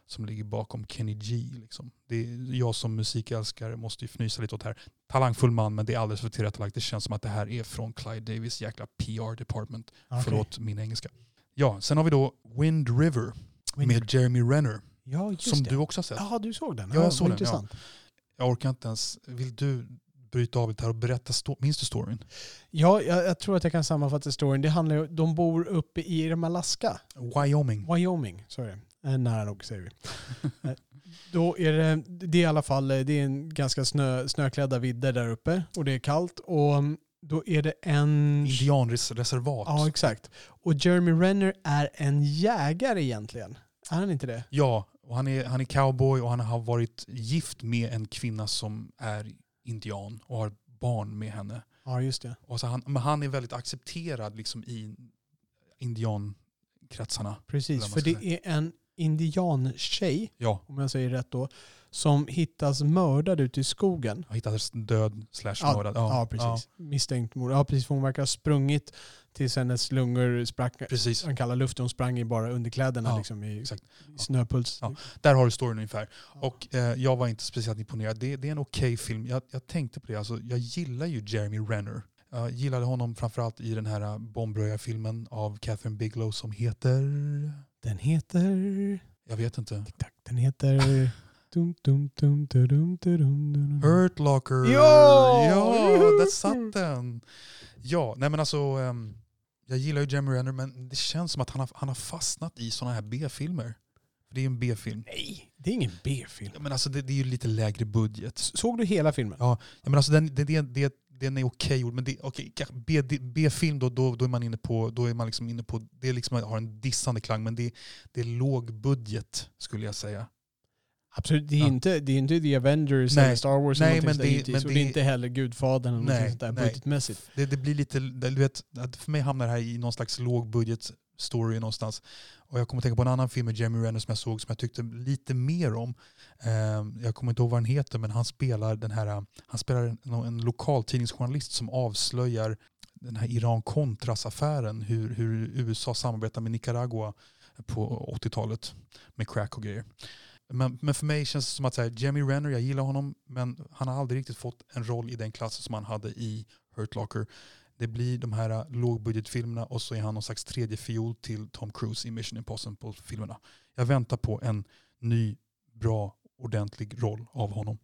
som ligger bakom Kenny G. Liksom. Det är, jag som musikälskare måste ju fnysa lite åt det här. Talangfull man men det är alldeles för tillrättalagt. Det känns som att det här är från Clyde Davis jäkla PR department. Okej. Förlåt min engelska. Ja, sen har vi då Wind River Wind- med Jeremy Renner. Ja, just Som det. du också har sett. Ja, du såg den? Ja, jag såg den, ja. Jag orkar inte ens. Vill du bryta av lite här och berätta? Minns du storyn? Ja, jag, jag tror att jag kan sammanfatta storyn. Det handlar ju, de bor uppe i är det Alaska, Wyoming. Wyoming, sorry. Eh, nära nog säger vi. Eh, Då är det, det är i alla fall eh, det är en ganska snö, snöklädda vidder där uppe och det är kallt. Och mm, då är det en... Indianreservat. Ja, exakt. Och Jeremy Renner är en jägare egentligen. Är han inte det? Ja, och han är, han är cowboy och han har varit gift med en kvinna som är indian och har barn med henne. Ja, just det. Och så han, men han är väldigt accepterad liksom i indiankretsarna. Precis, för det är en indiantjej, Ja, om jag säger rätt då, som hittas mördad ute i skogen. han hittades död slash Ja, mördad. Ja, precis. Misstänkt mord. Ja, precis. För hon verkar ha sprungit tills hennes lungor sprack. precis. Han kallar luft. Hon sprang i bara underkläderna Ja, liksom, i exakt. snöpuls. Ja. Där har du storyn ungefär. Ja. Och eh, jag var inte speciellt imponerad. Det, det är en okej film. Jag, jag tänkte på det. Alltså, jag gillar ju Jeremy Renner. Jag gillade honom framförallt i den här eh, bombröjarfilmen av Catherine Bigelow som heter... Den heter... Jag vet inte. Den heter... Dum, dum, dum, dum, dum. Hurt Locker. Ja! Ja, där satt den. Ja, nej men alltså. ehm, jag gillar ju Jeremy Renner men det känns som att han har, han har fastnat i sådana här B-filmer. För Det är ju en B-film. Nej, det är ingen B-film. Ja, men alltså det, det är ju lite lägre budget. Såg du hela filmen? Ja, men alltså den, den, den, den, den är okej gjord, men det, D- B-film då, då, då är man inne på, då är man liksom inne på, det liksom, har en dissande klang, men det, det är låg budget skulle jag säga. Absolut, det är, Ja. inte, det är inte The Avengers Nej. eller Star Wars Nej, eller men det- sådär, men och det- det är inte heller Gudfadern eller Nej, något sånt där nej. budgetmässigt. Det, det blir lite, du vet, för mig hamnar det här i någon slags lågbudget story någonstans. Och jag kommer att tänka på en annan film med Jeremy Renner som jag såg som jag tyckte lite mer om. Ehm, jag kommer inte ihåg vad den heter men han spelar den här, han spelar en, en lokaltidningsjournalist som avslöjar den här Iran-Contras-affären, hur, hur USA samarbetar med Nicaragua på 80-talet med crack och grejer. Men, men för mig känns det som att så här, Jeremy Renner, jag gillar honom, men han har aldrig riktigt fått en roll i den klassen som han hade i Hurt Locker. Det blir de här äh, lågbudgetfilmerna och så är han någon slags tredje fiol till Tom Cruise i Mission Impossible-filmerna. Jag väntar på en ny, bra, ordentlig roll av honom.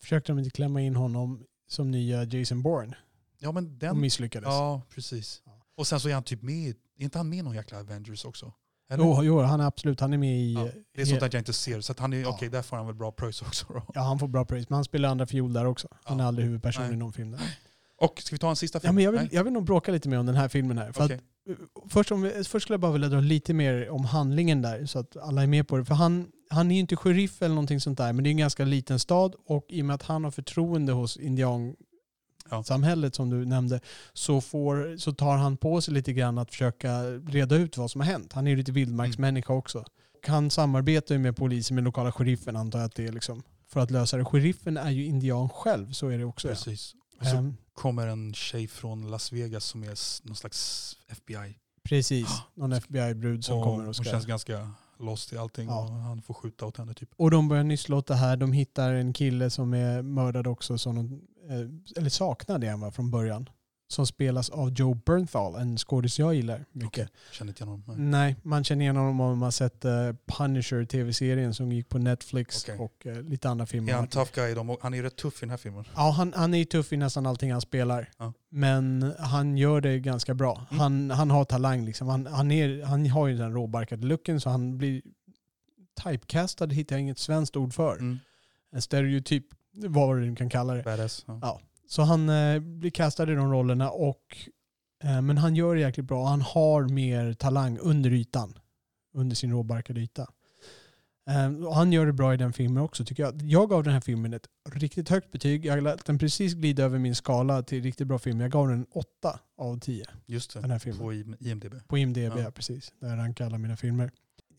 Försökte de inte klämma in honom som nya Jason Bourne Ja men och den... misslyckades. Ja, precis. Ja. Och sen så är han typ med, är inte han med i någon jäkla Avengers också? Eller? Jo, jo, han är absolut, han är med i... ja, det är sånt där jag inte ser. Så att han är, Ja. okej, där får han väl bra pröjs också. Då. Ja, han får bra pris, men han spelar andra fiol där också. Han Ja. är aldrig huvudperson Nej. i någon film där. Och ska vi ta en sista film? Ja, men jag, vill, Nej? jag vill nog bråka lite mer om den här filmen här. För Okej. att, först, om vi, först skulle jag bara vilja dra lite mer om handlingen där, så att alla är med på det. För han, han är ju inte sheriff eller någonting sånt där, men det är en ganska liten stad och i och med att han har förtroende hos indiansamhället som du nämnde, så, får, så tar han på sig lite grann att försöka reda ut vad som har hänt. Han är ju lite vildmarksmänniska också. Och han samarbetar ju med polisen, med lokala sheriffen antar jag att det är liksom, för att lösa det. Sheriffen är ju indian själv, så är det också. ja. Precis. Och så Ehm, kommer en tjej från Las Vegas som är någon slags FBI. Precis, någon FBI-brud som och kommer och hon ska... känns ganska lost i allting Ja. och han får skjuta åt henne typ. Och de börjar nyssla åt det här. De hittar en kille som är mördad också, som de, eh, eller saknade han va, från början. Som spelas av Joe Bernthal, en skådis jag gillar mycket. Okej, Känner inte honom. Nej. Nej, man känner igen honom om man sett eh, Punisher, tv-serien som gick på Netflix Okej. och eh, lite andra filmer. Är han tough guy? i dem? Han är ju rätt tuff i den här filmen. Ja, han, han är ju tuff i nästan allting han spelar. Ja. Men han gör det ganska bra. Mm. Han, han har talang liksom. Han, han, är, han har ju den råbarkade looken så han blir typecastad, hittar jag inget svenskt ord för. Mm. En stereotyp, vad du kan kalla det. Badass. Ja. Ja. Så han eh, blir kastad i de rollerna och eh, men han gör det jäkligt bra. Han har mer talang under ytan. Under sin råbarkade yta. Eh, och han gör det bra i den filmen också tycker jag. Jag gav den här filmen ett riktigt högt betyg. Jag lät den precis glida över min skala till riktigt bra film. Jag gav den 8 av 10 Just det, den här filmen. på IMDB. på IMDB. Ja. precis. Där jag rankar alla mina filmer.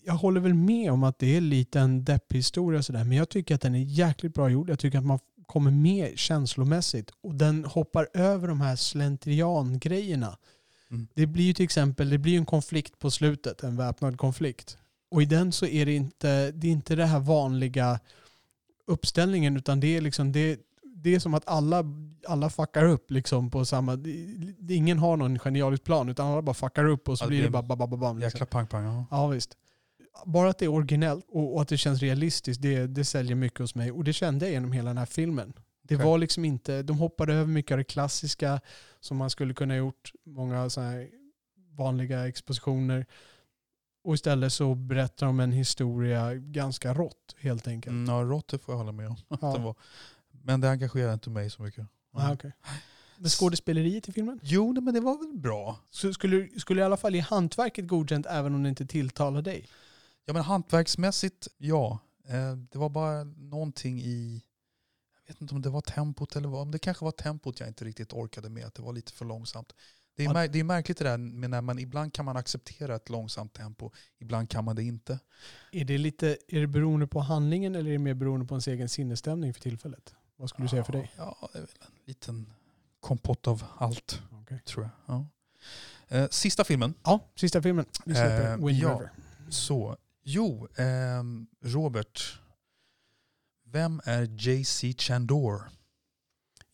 Jag håller väl med om att det är lite en depphistoria sådär. Men jag tycker att den är jäkligt bra gjord. Jag tycker att man kommer med känslomässigt. Och den hoppar över de här slentrian-grejerna. Mm. Det blir ju till exempel det blir en konflikt på slutet. En väpnad konflikt. Och i den så är det inte det, är inte det här vanliga uppställningen. Utan det är liksom det, det är som att alla, alla fuckar upp liksom på samma... Det, ingen har någon genialisk plan utan alla bara fuckar upp och så Ja, blir det bara bababam. Liksom. Jäkla pang-pang. Ja. Ja visst. Bara att det är originellt och, och att det känns realistiskt, det, det säljer mycket hos mig. Och det kände jag genom hela den här filmen. Det Okej. var liksom inte, de hoppade över mycket av det klassiska som man skulle kunna gjort. Många så vanliga expositioner. Och istället så berättar de en historia ganska rått helt enkelt. Mm, ja, Rotte får jag hålla med om. Ja. Men det engagerar inte mig så mycket. Ah, okay. Men skådespeleriet i filmen? Jo, nej, men det var väl bra. Så skulle, skulle i alla fall ge hantverket godkänt även om det inte tilltalar dig? Ja, men hantverksmässigt, ja. Eh, det var bara någonting i... Jag vet inte om det var tempot eller vad. Om det kanske var tempot jag inte riktigt orkade med. Att det var lite för långsamt. Det är, det är märkligt det där med när man ibland kan man acceptera ett långsamt tempo. Ibland kan man det inte. Är det, lite, är det beroende på handlingen eller är det mer beroende på ens egen sinnesstämning för tillfället? Vad skulle du säga för dig? Ja, det är väl en liten kompott av allt, Okej. tror jag. Ja. Eh, sista filmen. Ja, sista filmen. Vi släpper Eh, Wind ja. River. Så, jo, ehm, Robert. Vem är JC Chandor?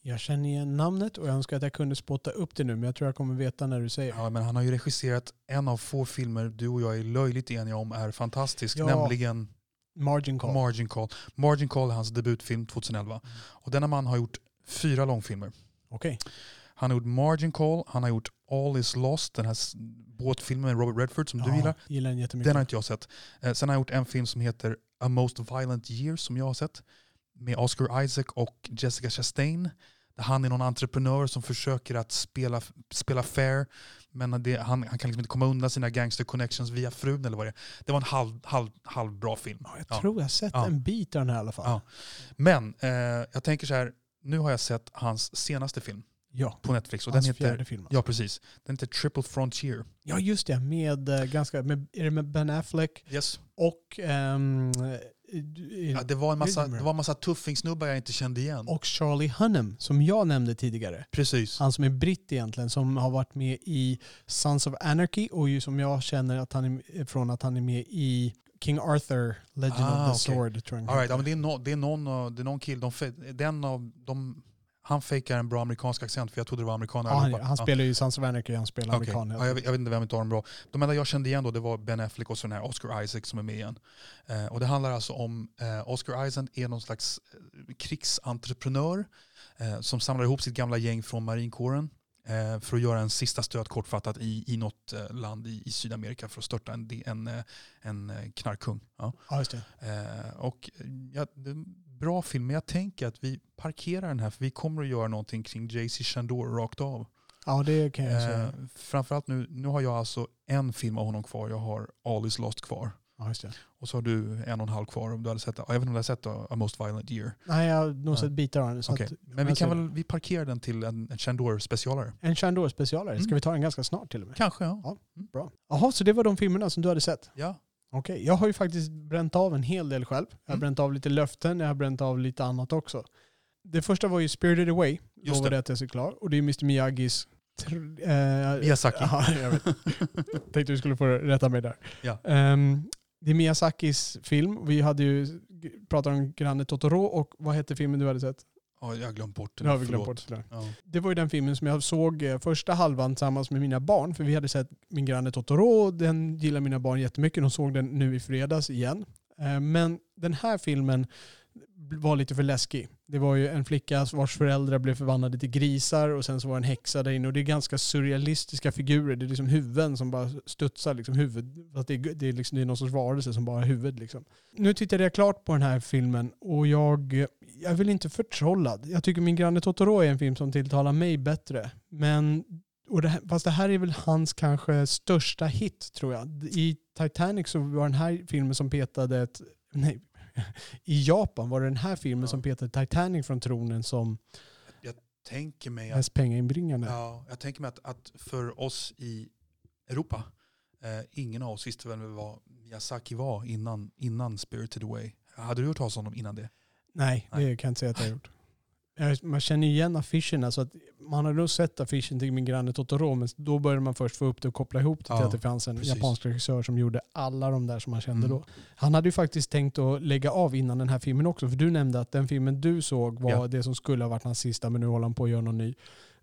Jag känner igen namnet och jag önskar att jag kunde spotta upp det nu men jag tror jag kommer veta när du säger. Ja, men han har ju regisserat en av få filmer du och jag är löjligt eniga om är fantastisk, Ja. nämligen Margin Call. Margin Call. Margin Call är hans debutfilm 2011. Och denna man har gjort fyra långfilmer. Okej. Han har gjort Margin Call, han har gjort All is lost, den här båtfilmen med Robert Redford som du Ja, gillar. gillar den jättemycket. Den har inte jag sett. Eh, sen har han gjort en film som heter A Most Violent Year som jag har sett. Med Oscar Isaac och Jessica Chastain. Där han är någon entreprenör som försöker att spela, spela fair. Men det, han, han kan liksom inte komma undan sina gangster connections via frun eller vad det är. Det var en halv, halv, halv bra film. Ja, jag Ja. tror jag har sett Ja. en bit av den här i alla fall. Men eh, jag tänker så här, nu har jag sett hans senaste film Ja, på Netflix. Och hans den fjärde heter, film. ja, precis. Den heter Triple Frontier. Ja, just det. Med, eh, ganska, med, är det med Ben Affleck Yes. och, eh, Ja, det, var en massa, det var en massa tuffingsnubbar jag inte kände igen. och Charlie Hunnam som jag nämnde tidigare. Precis. Han som är britt egentligen, som har varit med i Sons of Anarchy och ju som jag känner att han är från att han är med i King Arthur, Legend Ah, of the okej. Sword. Tror jag All right, ja, men det, är no, det, är någon, det är någon kille, de, den av de, han fejkar en bra amerikansk accent för jag trodde det var amerikaner ja, han, han spelar ju Sons of Anarchy, han spelar Okej. amerikan. Ja, jag, vet- jag vet inte vem av dem bra. De enda jag kände igen då det var Ben Affleck och så den här Oscar Isaac som är med igen. Eh, och det handlar alltså om eh, Oscar Isaac är någon slags eh, krigsentreprenör eh, som samlar ihop sitt gamla gäng från marinkåren. eh, för att göra en sista stöt kortfattat i, i något eh, land i, i Sydamerika för att störta en, en, en knarkkung. Ja. Ja, och ja, det är en bra film, men jag tänker att vi parkerar den här för vi kommer att göra någonting kring JC Chandor rakt av. Ja, det kan jag säga. Eh, framförallt nu, nu har jag alltså en film av honom kvar. Jag har is lost kvar. Ja. Och så har du en och en halv kvar om du hade sett. Jag vet inte om du har sett A Most Violent Year. Nej, jag har nog sett bitar av den. Att, Men vi alltså, kan väl vi parkerar den till en, en Chandor-specialare. En Chandor specialare. Ska Mm. vi ta den ganska snart till och med? Kanske ja. Bra. Jaha, så det var de filmerna som du hade sett? ja. Okej, jag har ju faktiskt bränt av en hel del själv. Jag har Mm. bränt av lite löften, jag har bränt av lite annat också. Det första var ju Spirited Away, Just lovade det. att jag skulle klar. Och det är Mr Miyagis... Eh, Miyazaki. Ja, jag vet. Tänkte du skulle få rätta mig där. Ja. Ehm, det är Miyazakis film. Vi hade ju pratat om Granne Totoro och vad hette filmen du hade sett? Ja, jag har glömt bort den. Nu har vi glömt bort det. Ja. Det var ju den filmen som jag såg eh, första halvan tillsammans med mina barn. För vi hade sett Min granne Totoro. Den gillar mina barn jättemycket. De såg den nu i fredags igen. Eh, Men den här filmen var lite för läskig. Det var ju en flicka vars föräldrar blev förvandlade till grisar och sen så var det en häxa där inne. Och det är ganska surrealistiska figurer. Det är liksom huvuden som bara studsar. Liksom huvud. Att det, är, det, är liksom, det är någon sorts varelse som bara har huvud. Liksom. Nu tittade jag klart på den här filmen och jag, jag är väl inte förtrollad. Jag tycker Min granne Totoro är en film som tilltalar mig bättre. Men, och det fast det här är väl hans kanske största hit tror jag. I Titanic så var den här filmen som petade ett... Nej, i Japan var det den här filmen Ja. som petade Titanic från tronen som Tänker mig att, mest pengainbringande. ja, jag tänker mig att, att för oss i Europa, eh, ingen av oss visste väl vad Miyazaki var innan, innan Spirited Away. Hade du hört talas om honom innan det? Nej, Nej. det kan jag inte säga att jag har gjort. Jag- Man känner igen affischerna så att man har nog sett affischen till Min granne Totoro men då började man först få upp det och koppla ihop det till Ja, att det fanns en precis. japansk regissör som gjorde alla de där som man kände Mm. då. Han hade ju faktiskt tänkt att lägga av innan den här filmen också för du nämnde att den filmen du såg var Ja. det som skulle ha varit hans sista men nu håller han på att göra någon ny.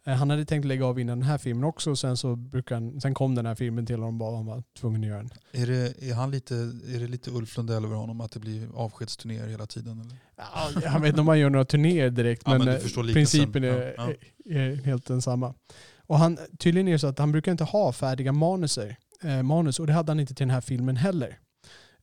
Eh, Han hade tänkt lägga av innan den här filmen också och sen, så brukar han, sen kom den här filmen till honom och han var tvungen att göra den. Är det, är han lite, är det lite Ulf Lundell över honom att det blir avskedsturnéer hela tiden? Eller? Ja, jag vet inte om man gör några turnéer direkt Ja, men, men eh, principen är, Ja, är, är helt densamma. Och han, tydligen är det så att han brukar inte ha färdiga manuser, eh, manus och det hade han inte till den här filmen heller.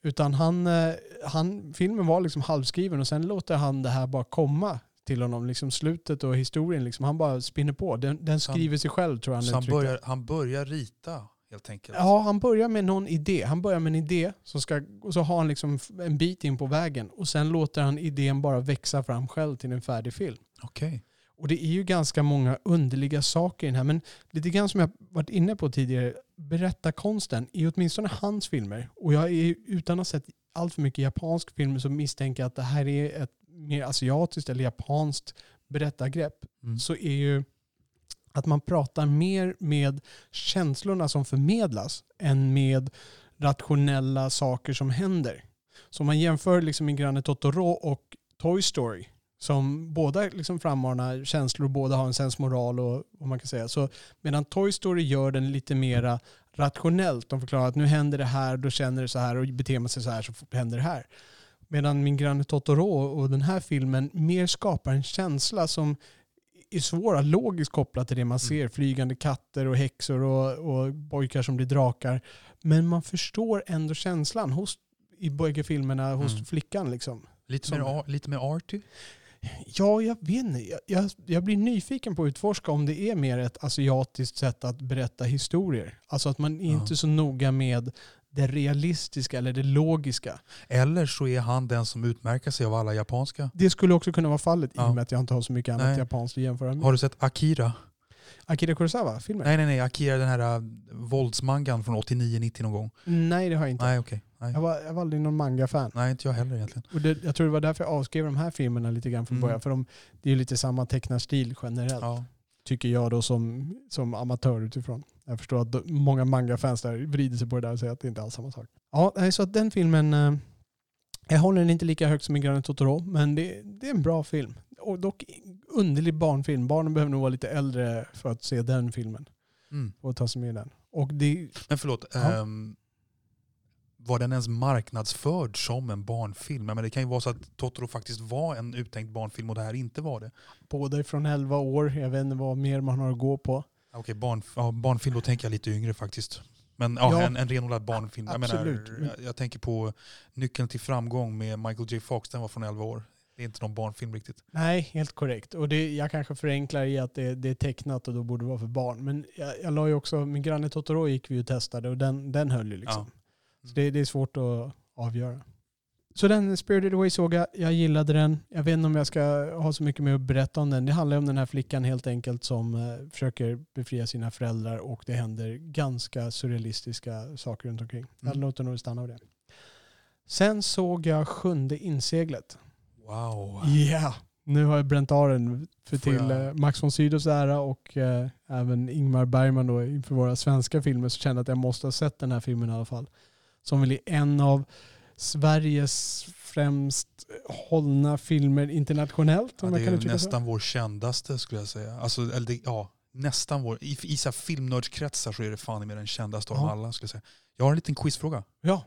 Utan han, eh, han, filmen var liksom halvskriven och sen låter han det här bara komma till honom. Liksom slutet och historien, liksom, han bara spinner på. Den, den Så han- skriver sig själv tror jag han han börjar, han börjar rita helt enkelt? Ja, han börjar med någon idé. Han börjar med en idé som ska, och så har han liksom en bit in på vägen och sen låter han idén bara växa fram själv till en färdig film. Okej. Och det är ju ganska många underliga saker i den här. Men lite grann som jag varit inne på tidigare, berättarkonsten i åtminstone hans filmer. Och jag är utan att ha sett allt för mycket japansk film så misstänker jag att det här är ett mer asiatiskt eller japanskt berättargrepp. Mm. Så är ju att man pratar mer med känslorna som förmedlas än med rationella saker som händer. Så om man jämför liksom min granne Totoro och Toy Story som båda liksom frammanar känslor, båda har en sensmoral och vad man kan säga. Så medan Toy Story gör den lite mera rationellt. De förklarar att nu händer det här, då känner det så här och beter man sig så här så händer det här. Medan min granne Totoro och den här filmen mer skapar en känsla som är svår att logiskt koppla till det man ser. Flygande katter och häxor och, och pojkar som blir drakar. Men man förstår ändå känslan hos, i bägge filmerna hos Mm. flickan. Liksom. Lite, Som- mer, lite mer arty? Ja, jag vet inte. Jag, jag, jag blir nyfiken på att utforska om det är mer ett asiatiskt sätt att berätta historier. Alltså att man är Ja. inte så noga med det realistiska eller det logiska. Eller så är han den som utmärker sig av alla japanska. Det skulle också kunna vara fallet i Ja. och med att jag inte har så mycket annat Nej. japanskt att jämföra med. Har du sett Akira? Akira Kurosawa, filmen? Nej, nej, nej. Akira, den här uh, våldsmangan från 89-90 någon gång. Nej, det har jag inte. Nej, okej. Nej. Jag, var, jag var aldrig någon manga-fan. nej, inte jag heller egentligen. Och det, jag tror det var därför jag avskrev de här filmerna lite grann från Mm. början. För de, det är ju lite samma tecknarstil generellt. Ja. tycker jag då som, som amatör utifrån. Jag förstår att många manga-fans där vrider sig på det där och säger att det inte alls är samma sak. Ja, så att den filmen, eh, jag håller den inte lika högt som Granne Totoro, men det, det är en bra film. Och dock underlig barnfilm. Barnen behöver nog vara lite äldre för att se den filmen Mm. och ta sig med i den. Och det, Men förlåt. Ja. ehm, var den ens marknadsförd som en barnfilm? Men det kan ju vara så att Totoro faktiskt var en uttänkt barnfilm och det här inte var det. båda är från 11 år, jag vet inte vad mer man har att gå på. Okej, barn, ja, barnfilm, då tänker jag lite yngre faktiskt. Men ja, Ja. en, en renodlad barnfilm. Jag, menar, Absolut. jag, tänker på Nyckeln till framgång med Michael J Fox, den var från 11 år. Det är inte någon barnfilm riktigt. Nej, helt korrekt. Och det, jag kanske förenklar i att det, det är tecknat och då borde det vara för barn. Men jag, jag la ju också, min granne Totoro gick vi och testade och den, den höll ju liksom. Ja. Så det, det är svårt att avgöra. Så den Spirited Away såg jag, jag gillade den. Jag vet inte om jag ska ha så mycket mer att berätta om den. Det handlar om den här flickan helt enkelt som eh, försöker befria sina föräldrar och det händer ganska surrealistiska saker runt omkring. Jag Mm. låter nog stanna av det. Sen såg jag Sjunde inseglet. Wow. Ja, nu har jag bränt av den för Får till jag- eh, Max von Sydows ära och eh, även Ingmar Bergman då inför våra svenska filmer så kände jag att jag måste ha sett den här filmen i alla fall. Som väl är en av Sveriges främst hållna filmer internationellt. Ja, det är uttrycka så. nästan vår kändaste skulle jag säga. Alltså, eller det, ja, nästan vår. I, i så filmnördskretsar så är det fan med den kändaste av Ja. dem alla. Skulle jag säga. Jag har en liten quizfråga. Ja,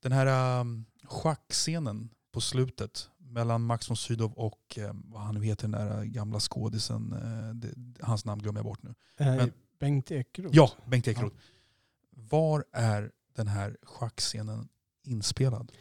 Den här um, schackscenen på slutet mellan Max von Sydow och um, vad han nu heter, den där gamla skådisen. eh, det, hans namn glömmer jag bort nu. eh, Men- Bengt Ekeroth. Ja, Bengt Ekeroth. Var är den här schackscenen inspelad?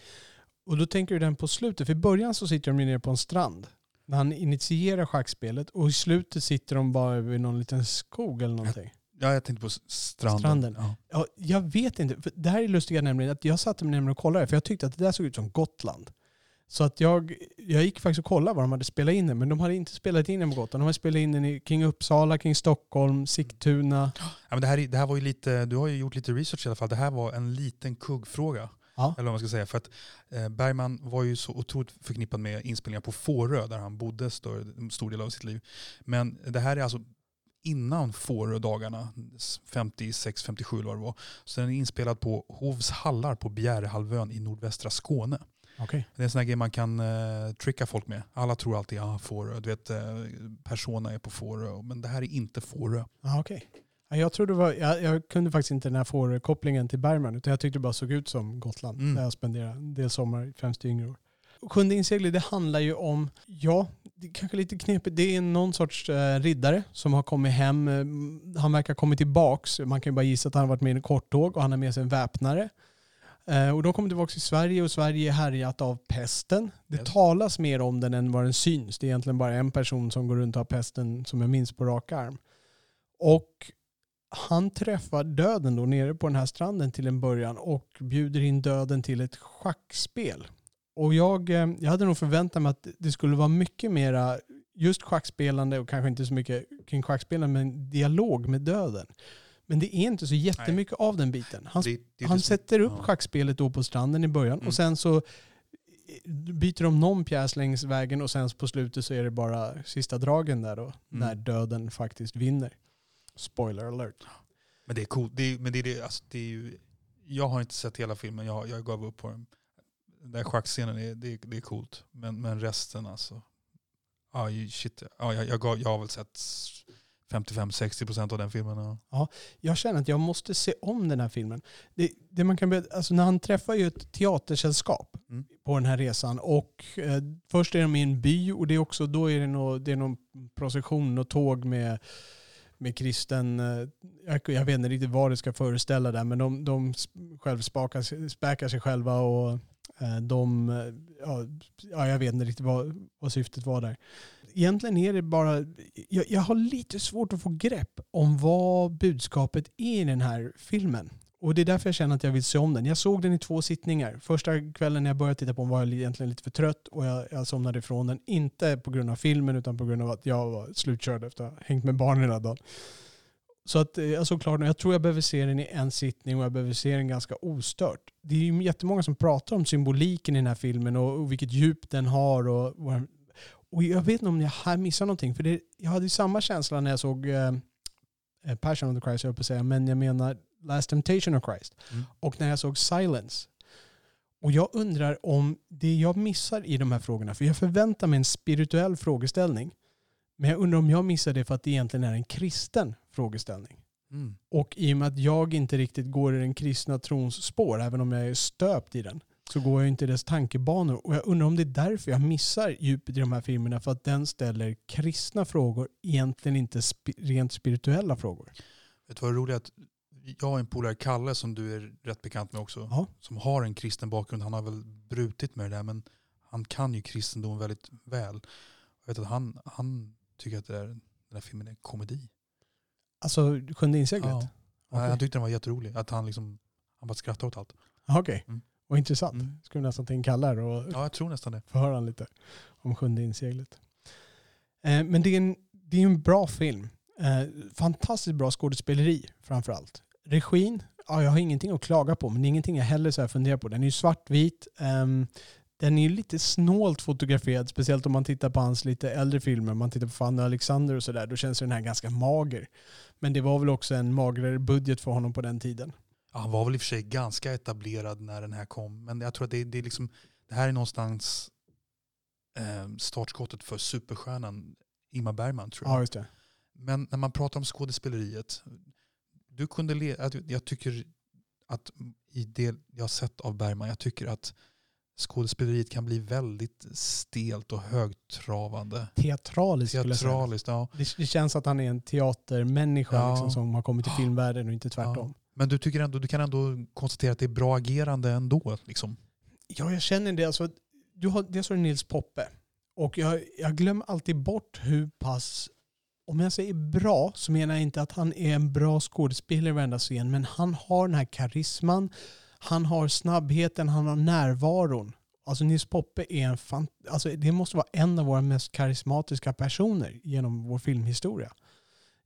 Och då tänker du den på slutet. För i början så sitter de ju nere på en strand. När han initierar schackspelet och i slutet sitter de bara vid någon liten skog eller någonting. Ja, jag tänkte på stranden. Stranden. Ja. Ja, jag vet inte. För det här är lustiga nämligen att jag satte mig nämligen och kollade för jag tyckte att det där såg ut som Gotland. Så att jag, jag gick faktiskt och kollade vad de hade spelat in den, men de hade inte spelat in den på Gotland. De hade spelat in den i, kring Uppsala, kring Stockholm, Sigtuna. Ja, men det, här, är- det här var ju lite, du har ju gjort lite research i alla fall. Det här var en liten kuggfråga. Ja. Eller vad man ska säga. För att eh, Bergman var ju så otroligt förknippad med inspelningar på Fårö där han bodde större, stor del av sitt liv. Men det här är alltså innan Fårö-dagarna, 56-57 eller vad det var. Så den är inspelad på Hovs hallar på Bjärehalvön i nordvästra Skåne. Okej. Det är en sån här grej man kan eh, tricka folk med. Alla tror alltid att ah, Fårö, du vet, eh, Persona är på Fårö. Men det här är inte Fårö. Ja, okej. Ja, jag, det var, jag, jag kunde faktiskt inte den här fårkopplingen till Bergman, utan jag tyckte det bara såg ut som Gotland, Mm. där jag spenderade en del sommar, främst yngre år. Sjunde inseglet, det handlar ju om, ja, det är kanske lite knepigt, det är någon sorts eh, riddare som har kommit hem, eh, han verkar ha kommit tillbaks, man kan ju bara gissa att han har varit med i en korttåg och han har med sig en väpnare. Eh, och de kommer tillbaka till Sverige och Sverige är härjat av pesten. Det Yes. talas mer om den än vad den syns. Det är egentligen bara en person som går runt och har pesten som jag minns på rak arm. Och han träffar döden då nere på den här stranden till en början och bjuder in döden till ett schackspel. Och jag, eh, jag hade nog förväntat mig att det skulle vara mycket mera just schackspelande och kanske inte så mycket kring schackspelande men dialog med döden. Men det är inte så jättemycket av den biten. Han, Det- det han sätter upp ja. schackspelet då på stranden i början Mm. och sen så byter de någon pjäs längs vägen och sen på slutet så är det bara sista dragen där då. När döden faktiskt vinner. Spoiler alert. Men det är coolt. Det är, men det är, det, alltså, det är ju, jag har inte sett hela filmen, jag, jag gav upp på den. Den där schackscenen, är, det, är- det är coolt. Men, men resten alltså. Ja, ju- shit. Ja, jag, jag, gav, jag har väl sett 55-60% av den filmen. Ja. Jag känner att jag måste se om den här filmen. Det, det man kan, be- alltså när han träffar ju ett teatersällskap Mm. på den här resan och eh, först är de i en by och det är också då är det, nå, det är någon procession och tåg med med kristen, eh, jag, jag vet inte riktigt vad det ska föreställa där, men de, de själv spakar, späkar sig själva och eh, de, eh, ja, jag vet inte riktigt vad, vad syftet var där. Egentligen är det bara, jag, jag har lite svårt att få grepp om vad budskapet är i den här filmen. Och det är därför jag känner att jag vill se om den. Jag såg den i två sittningar. Första kvällen när jag började titta på den var jag egentligen lite för trött och jag, jag somnade ifrån den. Inte på grund av filmen utan på grund av att jag var slutkörd efter att ha hängt med barnen hela dagen. Så att eh, jag såg klart den. Jag tror jag behöver se den i en sittning och jag behöver se den ganska ostört. Det är ju jättemånga som pratar om symboliken i den här filmen och, och vilket djup den har. Och, och, jag vet inte om jag här missar någonting. För det, jag hade ju samma känsla när jag såg eh, eh Passion of the Christ, jag på att säga, men jag menar Last Temptation of Christ. Mm. Och när jag såg Silence. Och jag undrar om det jag missar i de här frågorna, för jag förväntar mig en spirituell frågeställning. Men jag undrar om jag missar det för att det egentligen är en kristen frågeställning. Mm. Och i och med att jag inte riktigt går i den kristna trons spår, även om jag är stöpt i den, så går jag inte i dess tankebanor. Och jag undrar om det är därför jag missar djupet i de här filmerna. För att den ställer kristna frågor, egentligen inte spi rent spirituella frågor. Vet du vad det roliga är? Att jag har en polare, Kalle, som du är rätt bekant med också. Ja. Som har en kristen bakgrund. Han har väl brutit med det där men han kan ju kristendom väldigt väl. Jag vet att han, han tycker att det där, den här filmen är en komedi. Alltså Sjunde inseglet? Ja. Okej. Han tyckte den var jätterolig. Att han liksom, han bara skrattade åt allt. Okej, Mm. vad intressant. Mm. Skulle nästan ta in Kalle här och Ja, jag tror nästan det. förhöra honom lite om Sjunde inseglet. Eh, men det är, en, det är en bra film. Eh, fantastiskt bra skådespeleri framför allt. Regin, ja, jag har ingenting att klaga på, men det är ingenting jag heller så här funderar på. Den är ju svartvit. ehm, den är ju lite snålt fotograferad, speciellt om man tittar på hans lite äldre filmer. Om man tittar på Fanny och Alexander och sådär, då känns den här ganska mager. Men det var väl också en magrare budget för honom på den tiden. Ja, han var väl i och för sig ganska etablerad när den här kom. Men jag tror att det, det, är liksom, det här är någonstans eh, startskottet för superstjärnan Ingmar Bergman tror jag. Ja, just det. Men när man pratar om skådespeleriet. Du kunde le, att jag tycker att i det jag har sett av Bergman, jag tycker att skådespeleriet kan bli väldigt stelt och högtravande. Teatraliskt. Teatraliskt, ja. Det, det känns att han är en teatermänniska Ja. liksom, som har kommit till filmvärlden och inte tvärtom. Men du, tycker ändå, du kan ändå konstatera att det är bra agerande ändå. Liksom. Ja, jag känner det. Alltså, du har, dels har du Nils Poppe. Och jag, jag glömmer alltid bort hur pass... Om jag säger bra så menar jag inte att han är en bra skådespelare i varenda scen. Men han har den här karisman. Han har snabbheten, han har närvaron. Alltså Nils Poppe är en fan, alltså det måste vara en av våra mest karismatiska personer genom vår filmhistoria.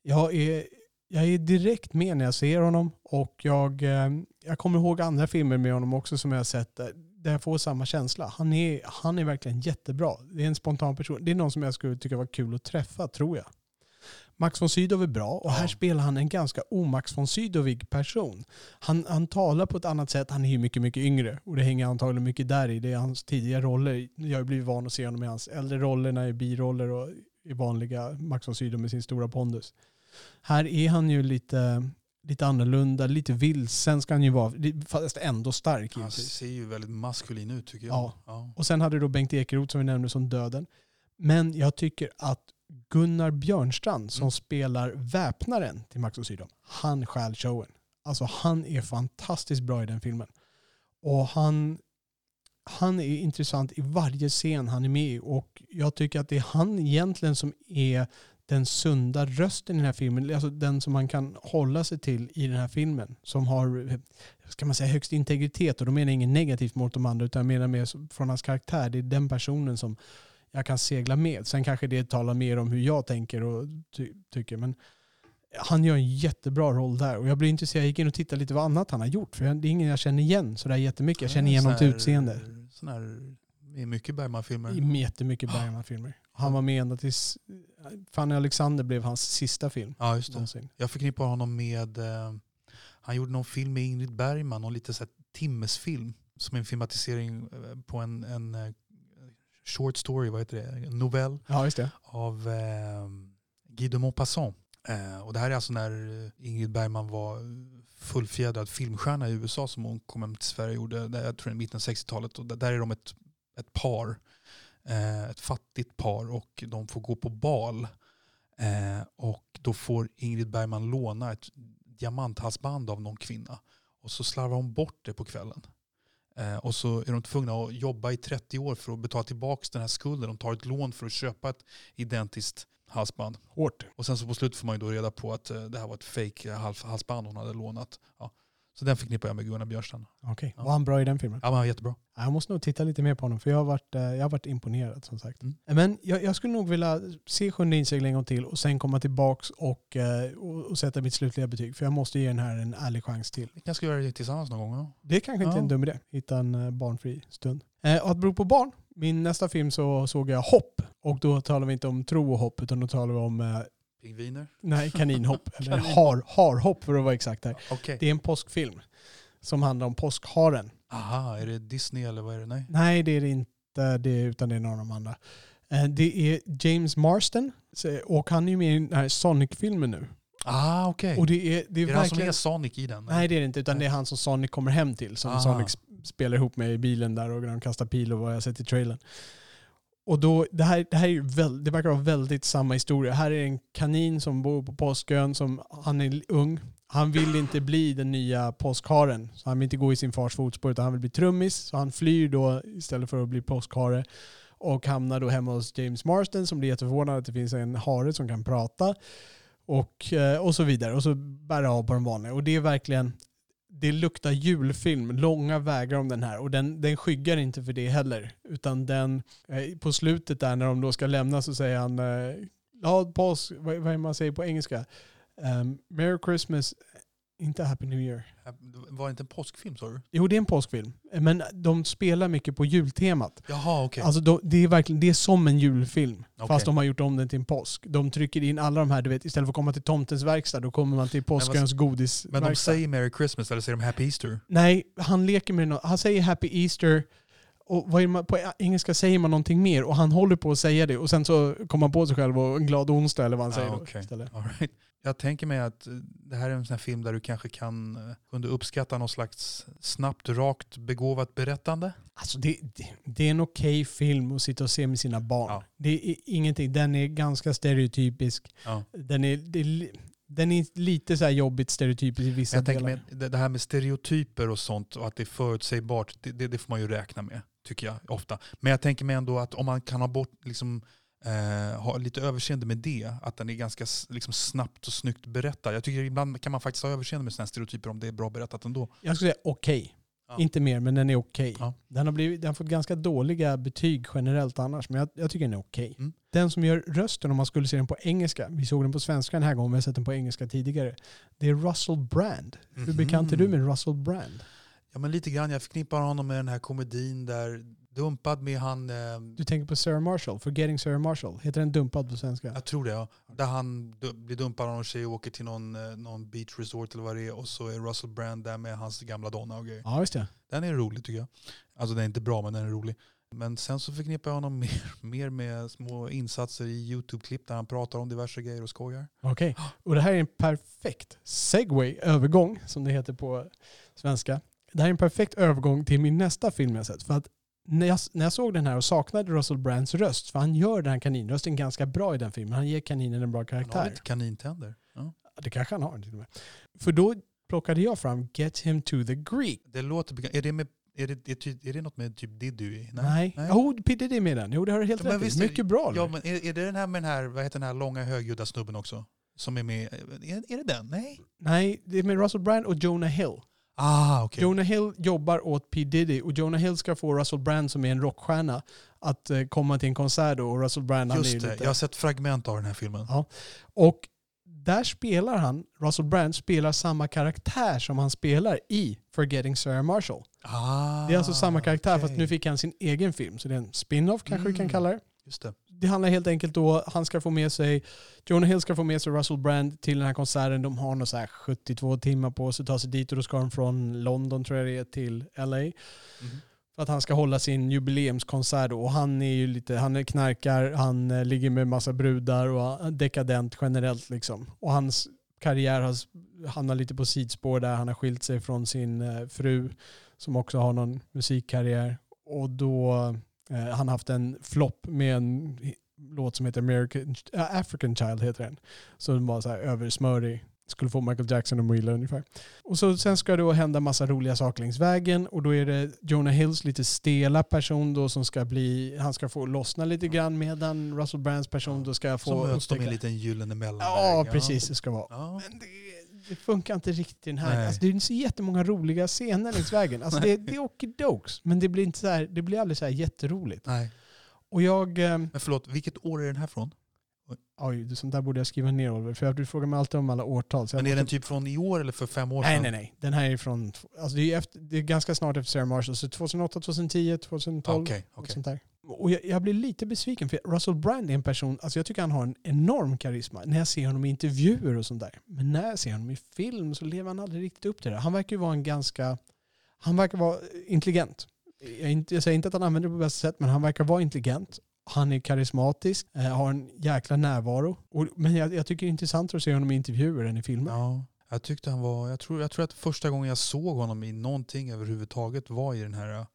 Jag är, jag är direkt med när jag ser honom och jag, eh, jag kommer ihåg andra filmer med honom också som jag har sett där, där jag får samma känsla. Han är, han är verkligen jättebra. Det är en spontan person. Det är någon som jag skulle tycka var kul att träffa, tror jag. Max von Sydow är bra och här Ja. spelar han en ganska omax von Sydowig person. Han, han talar på ett annat sätt. Han är ju mycket, mycket yngre och det hänger antagligen mycket där i. Det är hans tidiga roller. Jag har blivit van att se honom i hans äldre roller, när är biroller och i vanliga Max von Sydow med sin stora pondus. Här är han ju lite, lite annorlunda, lite vilsen ska han ju vara, fast ändå stark Han givetvis. ser ju väldigt maskulin ut tycker jag. Ja. Ja. Och sen hade du då Bengt Ekeroth som vi nämnde som döden. Men jag tycker att Gunnar Björnstrand som Mm. spelar väpnaren till Max von Sydow, han stjäl showen. Alltså han är fantastiskt bra i den filmen. Och han, han är intressant i varje scen han är med i. Och jag tycker att det är han egentligen som är den sunda rösten i den här filmen. Alltså den som man kan hålla sig till i den här filmen. Som har, ska man säga, högst integritet. Och då menar jag inget negativt mot de andra utan jag menar mer från hans karaktär. Det är den personen som jag kan segla med. Sen kanske det talar mer om hur jag tänker och ty tycker. Men han gör en jättebra roll där. Och jag blir intresserad. Jag gick in och tittade lite vad annat han har gjort. För det är ingen jag känner igen sådär jättemycket. Jag känner igen honom till utseende. Sån här, det är mycket Bergman-filmer. Jättemycket Bergman-filmer. Han var med ända tills Fanny Alexander blev hans sista film. Ja, just det. Någonsin. Jag förknippar honom med, eh, han gjorde någon film med Ingrid Bergman, och lite så här timmesfilm. Som en filmatisering eh, på en, en eh, short story, vad heter det? En novell Ja, det. av eh, Guy de Maupassant. Eh, och det här är alltså när Ingrid Bergman var fullfjädrad filmstjärna i USA som hon kom hem till Sverige och gjorde, där, jag tror det är mitten av 60-talet. Och där, där är de ett, ett par, eh, ett fattigt par och de får gå på bal. Eh, och då får Ingrid Bergman låna ett diamanthalsband av någon kvinna. Och så slarvar hon bort det på kvällen. Eh, och så är de tvungna att jobba i 30 år för att betala tillbaka den här skulden. De tar ett lån för att köpa ett identiskt halsband. Hårt. Och sen så på slutet får man ju då reda på att eh, det här var ett fake hals- halsband hon hade lånat. Ja. Så den förknippar jag med Gunnar Björstrand. Okej. Ja. Var han bra i den filmen? Ja, han var jättebra. Jag måste nog titta lite mer på honom för jag har varit, eh, jag har varit imponerad som sagt. Mm. Men jag, jag skulle nog vilja se Sjunde insegling en gång till och sen komma tillbaks och, eh, och, och sätta mitt slutliga betyg. För jag måste ge den här en ärlig chans till. Vi kanske ska göra det tillsammans någon gång. Ja. Det kanske inte är en dum idé. Hitta en eh, barnfri stund. Och att bero på barn. Min nästa film så såg jag Hopp. Och då talar vi inte om tro och hopp utan då talar vi om Pingviner. nej, kaninhopp. eller har, harhopp för att vara exakt här. Okej. Det är en påskfilm som handlar om påskharen. Aha, är det Disney eller vad är det? Nej. Nej, det är det inte. Det utan det är någon av de andra. Eh, Det är James Marston. Så- Och han är ju med i den här Sonic-filmen nu. Ah, okej. Och det är, det är, Är det han som verkligen... är Sonic i den? Nej det är det inte, utan det är han som Sonic kommer hem till. Som Ah. Sonic sp- spelar ihop med i bilen där och de kastar pil och vad jag sett i trailern. Och då, det här, det här är ju väl, det verkar vara väldigt samma historia. Här är en kanin som bor på påskön, som, han är ung. Han vill inte bli den nya påskharen. Så han vill inte gå i sin fars fotspår utan han vill bli trummis. Så han flyr då istället för att bli påskhare. Och hamnar då hemma hos James Marston som blir jätteförvånad att det finns en hare som kan prata. Och, eh, och så vidare. Och så bär det av på den vanliga. Och det är verkligen, det luktar julfilm, långa vägar om den här. Och den, den skyggar inte för det heller. Utan den, eh, på slutet där när de då ska lämna så säger han, eh, ja, påsk, vad, vad är det man säger på engelska? Um, Merry Christmas, inte Happy New Year. Var det inte en påskfilm sa du? Jo, det är en påskfilm. Men de spelar mycket på jultemat. Jaha, okej. Alltså de, det är verkligen det är som en julfilm. Okej. Fast de har gjort om den till en påsk. De trycker in alla de här, du vet, istället för att komma till tomtens verkstad, då kommer man till påskens godisverkstad. Men de säger Merry Christmas eller säger de Happy Easter? Nej, han leker med något. Han säger Happy Easter. Och man, på engelska säger man någonting mer och han håller på att säga det och sen så kommer han på sig själv och en glad onsdag eller vad han Ah, säger då okej. istället. All right. Jag tänker mig att eh, det här är en sån film där du kanske kan eh, kunde uppskatta någon slags snabbt, rakt, begåvat berättande. Alltså det, det, det är en okej film att sitta och se med sina barn. Ja. Det är ingenting, den är ganska stereotypisk. Ja. Den är, det den är lite så här jobbigt stereotypisk i vissa Jag delar. det- det här med stereotyper och sånt och att det är förutsägbart, det, det, det får man ju räkna med, tycker jag ofta. Men jag tänker mig ändå att om man kan ha bort, liksom, eh, ha lite överseende med det, att den är ganska liksom, snabbt och snyggt berättad. Jag tycker ibland kan man faktiskt ha överseende med sådana stereotyper om det är bra berättat ändå. Jag skulle säga okej. Ja. Inte mer, men den är okej. Ja. Den, har blivit, den har fått ganska dåliga betyg generellt annars, men jag, jag tycker den är okej. Mm. Den som gör rösten om man skulle se den på engelska, vi såg den på svenska den här gången, jag har sett den på engelska tidigare, det är Russell Brand. Hur Mhm. bekant är du med Russell Brand? Ja men lite grann, jag förknippar honom med den här komedin där dumpad med han, eh, Du tänker på Sarah Marshall, Forgetting Sarah Marshall. Heter den dumpad på svenska? jag tror det ja, där han blir dumpad av någon tjej och åker till någon, eh, någon beach resort eller vad det är och så är Russell Brand där med hans gamla donna och grejer. Ja, just det. Den är rolig tycker jag. Alltså den är inte bra men den är rolig. Men sen så förknippar jag honom mer, mer med små insatser i YouTube-klipp där han pratar om diverse grejer och skojar. Okej. Och det här är en perfekt segway, övergång, som det heter på svenska. Det här är en perfekt övergång till min nästa film jag sett. För att när jag, när jag såg den här och saknade Russell Brands röst, för han gör den här kaninrösten ganska bra i den filmen. Han ger kaninen en bra Han har karaktär. lite kanintänder. Ja. Det kanske han har till och med. För då plockade jag fram Get Him To The Greek. Det låter. Är det, med, är, det, är, det något med typ Diddy? Nej. Jo, P Diddy med den. Jo, det har du helt men rätt visst Mycket bra. Ja, Ja, men är, är det den här med den här, vad heter den här långa högljudda snubben också? Som är med, är, är det den? Nej? Nej, det är med Russell Brand och Jonah Hill. Ah, okej. Jonah Hill jobbar åt P Diddy och Jonah Hill ska få Russell Brand som är en rockstjärna att eh, komma till en konsert då och Russell Brand han är Just det, lite... jag har sett fragment av den här filmen. Ja. Och där spelar han, Russell Brand spelar samma karaktär som han spelar i Forgetting Sarah Marshall. Ah, Det är alltså samma karaktär fast okej. nu fick han sin egen film. Så det är en spin-off kanske vi kan Mm. kalla det. Just det. Det handlar helt enkelt då, han ska få med sig, Jonah Hill ska få med sig Russell Brand till den här konserten. De har nog så här 72 timmar på sig att ta sig dit och då ska de från London tror jag det är till LA. Mhm. För att han ska hålla sin jubileumskonsert och han är ju lite, han är knarkar, han eh, ligger med massa brudar och är dekadent generellt liksom. Och hans karriär har hamnat lite på sidspår där han har skilt sig från sin eh, fru som också har någon musikkarriär. Och då eh, han har haft en flopp med en låt som heter American, äh, African Child heter den. Så den var så här översmörig. Skulle få Michael Jackson att mila ungefär. Och så, sen ska det då hända massa roliga saker längs vägen och då är det Jonah Hills lite stela person då som ska bli, han ska få lossna lite grann medan Russell Brands person då ska få Så möts de i en upptäcka- liten gyllene mellanväg. Ja, precis det ska vara. Ja. Men det, det funkar inte riktigt den här. Alltså, det är så jättemånga roliga scener längs vägen. Alltså, det, det är okidokes, men det blir, inte så här, det blir aldrig så här jätteroligt. Nej. Och jag... Eh, Men förlåt, vilket år är den här från? Oj, sånt där borde jag skriva ner Oliver, för du frågar mig alltid om alla årtal. Men är den typ från i år eller för fem år Nej, sedan? nej, nej. Den här är från... Alltså det, är efter, det är ganska snart efter Sarah Marshall. Så 2008, 2010, 2012. Okej, något okej. Sånt där. Och jag, jag blir lite besviken för Russell Brand är en person, alltså jag tycker han har en enorm karisma när jag ser honom i intervjuer och sånt där. Men när jag ser honom i film så lever han aldrig riktigt upp till det. Han verkar ju vara en ganska, han verkar vara intelligent. Jag, inte, jag säger inte att han använder det på bästa sätt, men han verkar vara intelligent. Han är karismatisk, eh, har en jäkla närvaro. Och, men jag, jag tycker det är intressant att se honom i intervjuer än i filmer. Ja, jag tyckte han var, jag tror, jag tror att första gången jag såg honom i någonting överhuvudtaget var i den här uh,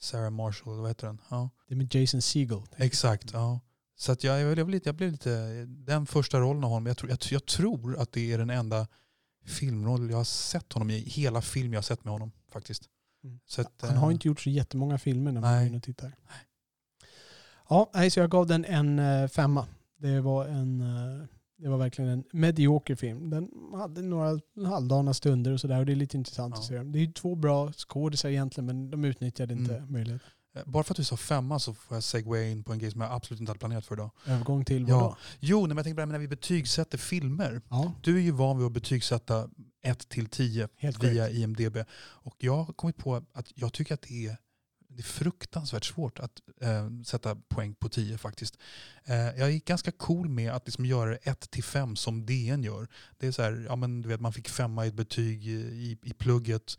Sarah Marshall, vad heter den? Ja. Det är med Jason Segel. Exakt, ja. Så att jag, jag, blev lite, jag blev lite, den första rollen av honom, jag tror, jag, jag tror att det är den enda filmroll jag har sett honom i, hela film jag har sett med honom faktiskt. Mm. Att, Han har eh, inte gjort så jättemånga filmer när man Nej. går in och tittar. Ja, nej, så jag gav den en eh, femma. Det var, en, eh, det var verkligen en medioker film. Den hade några halvdana stunder och sådär och det är lite intressant Ja. att se. Det är två bra skådisar egentligen men de utnyttjade inte Mm. möjligheten. eh, Bara för att du sa femma så får jag segwaya in på en grej som jag absolut inte hade planerat för idag. Övergång till Ja. vad då? Jo, nej, men jag tänker bara när vi betygsätter filmer. Ja, Du är ju van vid att betygsätta 1 till 10 helt via korrekt. IMDB. Och jag har kommit på att jag tycker att det är, det är fruktansvärt svårt att eh, sätta poäng på 10 faktiskt. Eh, jag är ganska cool med att liksom göra det 1 till 5 som DN gör. Det är så här, ja, men du vet, man fick femma i ett betyg i, i plugget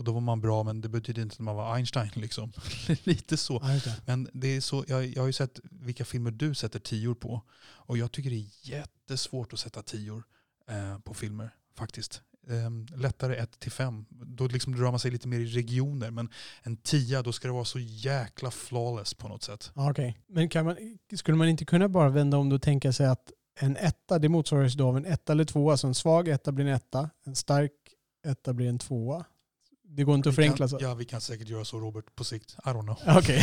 och då var man bra men det betyder inte att man var Einstein. Liksom. Lite så. Men det är så, jag, jag har ju sett vilka filmer du sätter tior på. Och jag tycker det är jättesvårt att sätta tior eh, på filmer faktiskt. Eh, lättare 1 till 5. Då liksom drar man sig lite mer i regioner. Men en 10 då ska det vara så jäkla flawless på något sätt. Okej. Men man, skulle man inte kunna bara vända om och tänka sig att en etta, det motsvaras då av en etta eller tvåa. Så en svag etta blir en etta, en stark etta blir en tvåa. Det går inte att Vi förenkla kan, så. ja, vi kan säkert göra så Robert på sikt. I don't know. Okej,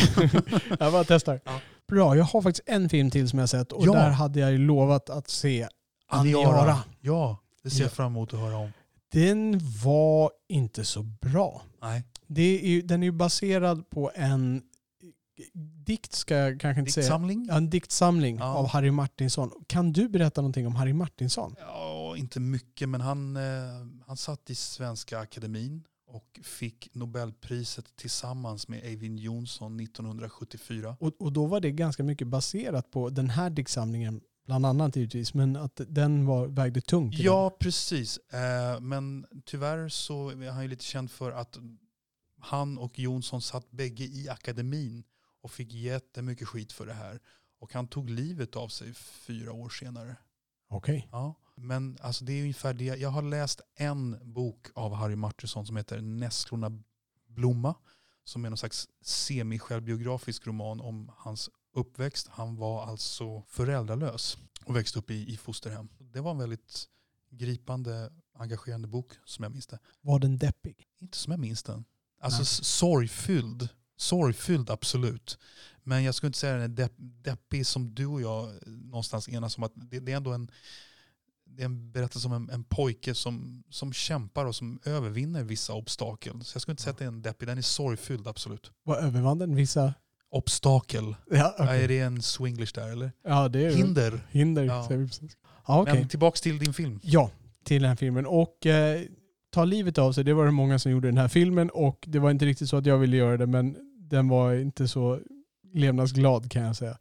jag bara testar. Ja. Bra, jag har faktiskt en film till som jag sett och Ja. där hade jag lovat att se Aniara. Aniara. Ja, det ser Ja. jag fram emot att höra om. Den var inte så bra. Nej. Det är den är ju baserad på en dikt, ska jag kanske inte säga. Diktsamling? Ja, en diktsamling Ja. av Harry Martinsson. Kan du berätta någonting om Harry Martinsson? Ja, inte mycket, men han, eh, han satt i Svenska Akademin och fick Nobelpriset tillsammans med Eivind Johnson 1974. Och, och då var det ganska mycket baserat på den här diktsamlingen, bland annat givetvis, men att den var, vägde tungt. Ja, precis. Eh, men tyvärr så är han ju lite känd för att han och Jonsson satt bägge i akademin och fick jättemycket skit för det här. Och han tog livet av sig fyra år senare. den. Okej. Ja. Men alltså det är ungefär det. Jag har läst en bok av Harry Martinsson som heter Nässlorna blomma. Som är någon slags semi-självbiografisk roman om hans uppväxt. Han var alltså föräldralös och växte upp i, i fosterhem. Det var en väldigt gripande, engagerande bok som jag minns det. Var den deppig? Inte som jag minns den. Alltså Nej. sorgfylld. Sorgfylld absolut. Men jag skulle inte säga den är depp, deppig som du och jag eh, någonstans enas om att det, det är ändå en, det är en berättelse om en, en pojke som, som kämpar och som övervinner vissa obstakel. Så jag skulle inte säga att det är en deppig, den är sorgfylld absolut. Var övervann den vissa... Obstakel. Ja, okej. Är det en swinglish där eller? ja det är Hinder. Hinder, Ja. säger vi precis. Ja, okej. Men tillbaks till din film. Ja, till den här filmen. Och eh, ta livet av sig, det var det många som gjorde i den här filmen. Och det var inte riktigt så att jag ville göra det, men den var inte så levnadsglad kan jag säga.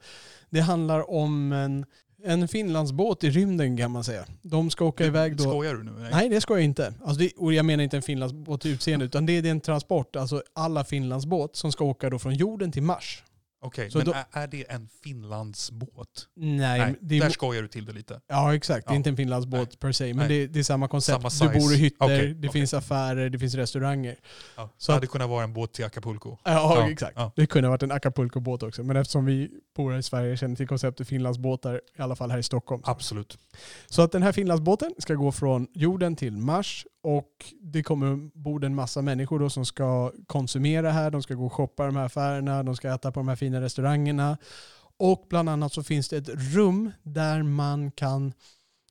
Det handlar om en, en Finlandsbåt i rymden kan man säga. De ska åka iväg då. Skojar du nu? Nej, det ska jag inte. Alltså det, och jag menar inte en Finlandsbåt i utseende, utan det är, det är en transport, alltså alla Finlandsbåt som ska åka då från jorden till Mars. Okej, Så men då- är, det en Finlandsbåt? Nej, Nej, det är, där skojar du till det lite. Ja exakt, det är Ja. inte en Finlandsbåt per se. Men det, det är samma koncept. Samma du bor i hytter, Okej, det okej. finns affärer, det finns restauranger. Ja. Så det att- hade kunnat vara en båt till Acapulco. Ja, Ja, exakt. ja. Det kunde ha varit en Acapulco-båt också. Men eftersom vi bor här i Sverige känner till konceptet Finlandsbåtar, i alla fall här i Stockholm. Absolut. Så att den här Finlandsbåten ska gå från jorden till Mars och det kommer ombord en massa människor då som ska konsumera här, de ska gå och shoppa i de här affärerna, de ska äta på de här fina restaurangerna. Och bland annat så finns det ett rum där man kan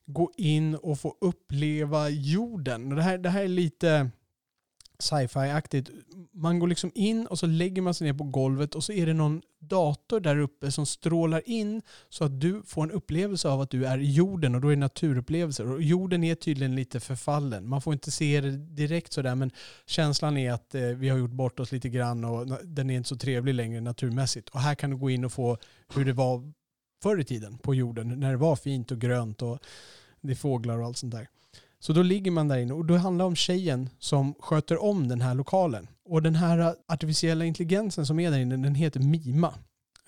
gå in och få uppleva jorden. Och Det här, det här är lite sci-fi-aktigt. Man går liksom in och så lägger man sig ner på golvet och så är det någon dator där uppe som strålar in så att du får en upplevelse av att du är i jorden och då är det naturupplevelser. Och jorden är tydligen lite förfallen. Man får inte se det direkt sådär men känslan är att eh, vi har gjort bort oss lite grann och den är inte så trevlig längre naturmässigt. Och här kan du gå in och få hur det var förr i tiden på jorden när det var fint och grönt och det är fåglar och allt sånt där. Så då ligger man där inne och då handlar det om tjejen som sköter om den här lokalen. Och den här artificiella intelligensen som är där inne, den heter Mima.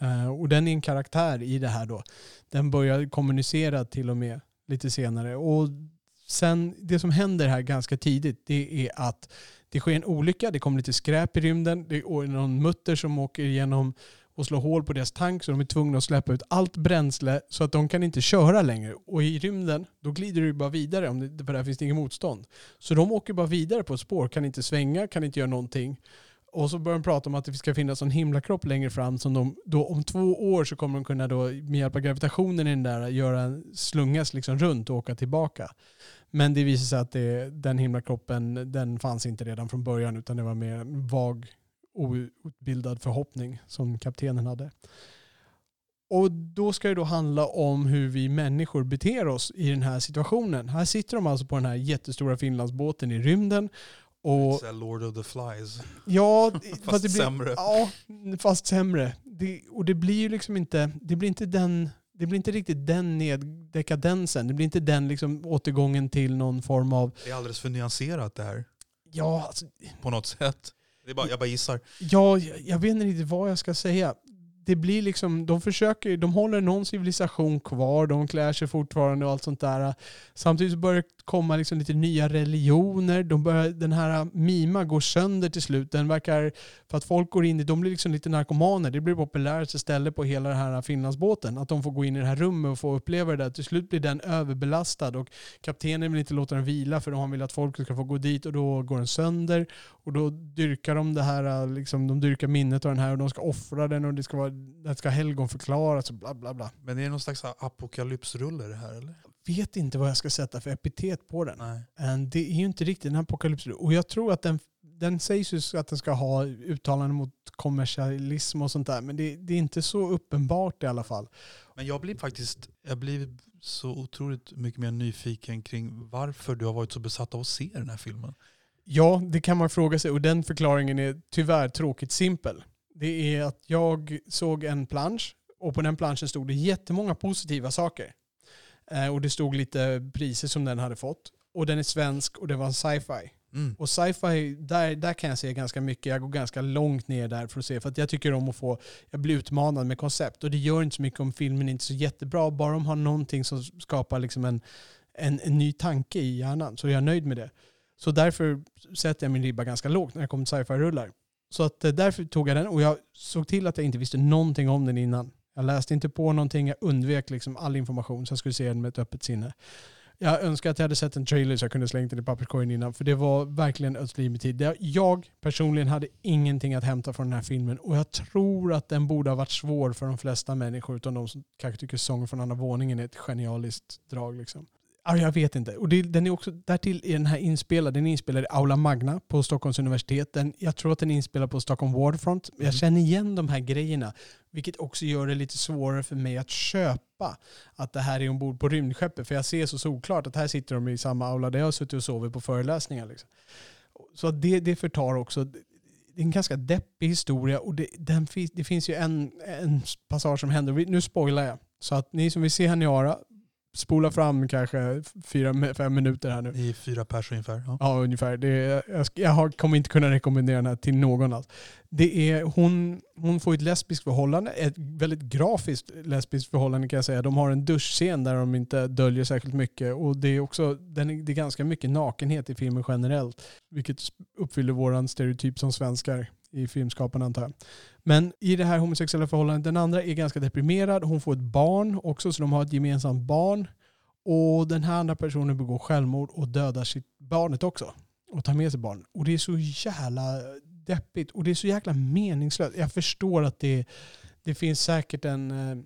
Eh, och den är en karaktär i det här då. Den börjar kommunicera till och med lite senare. Och sen, det som händer här ganska tidigt det är att det sker en olycka, det kommer lite skräp i rymden, det är någon mutter som åker igenom och slår hål på deras tank så de är tvungna att släppa ut allt bränsle så att de kan inte köra längre. Och i rymden, då glider du bara vidare om det, för där finns det inget motstånd. Så de åker bara vidare på ett spår, kan inte svänga, kan inte göra någonting. Och så börjar de prata om att det ska finnas en himlakropp längre fram som de då om två år så kommer de kunna då med hjälp av gravitationen i den där göra en slungas liksom runt och åka tillbaka. Men det visar sig att det, den himlakroppen den fanns inte redan från början utan det var mer en vag outbildad förhoppning som kaptenen hade. Och då ska det då handla om hur vi människor beter oss i den här situationen. Här sitter de alltså på den här jättestora Finlandsbåten i rymden och, Lord of the Flies. Ja, fast, blir, sämre. Ja, fast sämre. Det, och det blir ju liksom inte, det blir inte den, det blir inte riktigt den dekadensen. Det blir inte den liksom återgången till någon form av... Det är alldeles för nyanserat det här. Ja, alltså, På något sätt. Det är bara, jag bara gissar. ja, jag vet inte riktigt vad jag ska säga. Det blir liksom, de försöker, de håller någon civilisation kvar, de klär sig fortfarande och allt sånt där. Samtidigt så börjar det komma liksom lite nya religioner. De börjar, den här Mima går sönder till slut. Den verkar, för att folk går in i, de blir liksom lite narkomaner. Det blir populäraste stället på hela den här Finlandsbåten. Att de får gå in i det här rummet och få uppleva det där. Till slut blir den överbelastad och kaptenen vill inte låta den vila för han vill att folk ska få gå dit och då går den sönder. Och då dyrkar de det här, liksom, de dyrkar minnet av den här och de ska offra den och det ska, vara, det ska helgon förklaras och bla bla bla. Men är det någon slags apokalypsrulle det här eller? vet inte vad jag ska sätta för epitet på den. Nej. Det är ju inte riktigt en apokalyps. Och jag tror att den, den sägs ju att den ska ha uttalanden mot kommersialism och sånt där. Men det, det, är inte så uppenbart i alla fall. Men jag blir faktiskt jag blir så otroligt mycket mer nyfiken kring varför du har varit så besatt av att se den här filmen. Ja, det kan man fråga sig. Och den förklaringen är tyvärr tråkigt simpel. Det är att jag såg en plansch och på den planschen stod det jättemånga positiva saker. Eh, och det stod lite priser som den hade fått. Och den är svensk och det var en sci-fi. Mm. Och sci-fi, där, där kan jag se ganska mycket. Jag går ganska långt ner där för att se. För att jag tycker om att få, jag blir utmanad med koncept. Och det gör inte så mycket om filmen är inte är så jättebra. Bara de har någonting som skapar liksom en, en, en ny tanke i hjärnan. Så är jag nöjd med det. Så därför sätter jag min ribba ganska lågt när det kommer till sci-fi-rullar. Så att eh, därför tog jag den och jag såg till att jag inte visste någonting om den innan. Jag läste inte på någonting, jag undvek liksom all information så jag skulle se den med ett öppet sinne. Jag önskar att jag hade sett en trailer så jag kunde slängt den i papperskorgen innan. För det var verkligen ödslig med tid. Jag personligen hade ingenting att hämta från den här filmen. Och jag tror att den borde ha varit svår för de flesta människor. Utom de som kanske tycker sången från andra våningen är ett genialiskt drag. Liksom. Ja, jag vet inte. Och det, den är också, därtill är den här inspelad. Den är inspelad i Aula Magna på Stockholms universitet. Den, jag tror att den är inspelad på Stockholm Waterfront. Jag mm. känner igen de här grejerna. Vilket också gör det lite svårare för mig att köpa att det här är ombord på rymdskeppet. För jag ser så solklart att här sitter de i samma aula där jag har suttit och sovit på föreläsningar. Liksom. Så det, det förtar också. Det är en ganska deppig historia och det, den, det finns ju en, en passage som händer. Nu spoilar jag. Så att ni som vill se Haniara, spola fram kanske fyra, fem minuter här nu. I fyra pers ungefär? Ja, ja ungefär. Det är, jag, jag har, kommer inte kunna rekommendera den här till någon alls. Det är, hon, hon får ett lesbiskt förhållande, ett väldigt grafiskt lesbiskt förhållande kan jag säga. De har en duschscen där de inte döljer särskilt mycket och det är också den är, det är ganska mycket nakenhet i filmen generellt. Vilket uppfyller våran stereotyp som svenskar i filmskaparna antar jag. Men i det här homosexuella förhållandet, den andra är ganska deprimerad. Hon får ett barn också, så de har ett gemensamt barn. Och den här andra personen begår självmord och dödar sitt barnet också. Och tar med sig barnet. Och det är så jävla deppigt och det är så jäkla meningslöst. Jag förstår att det, det finns säkert en, eh,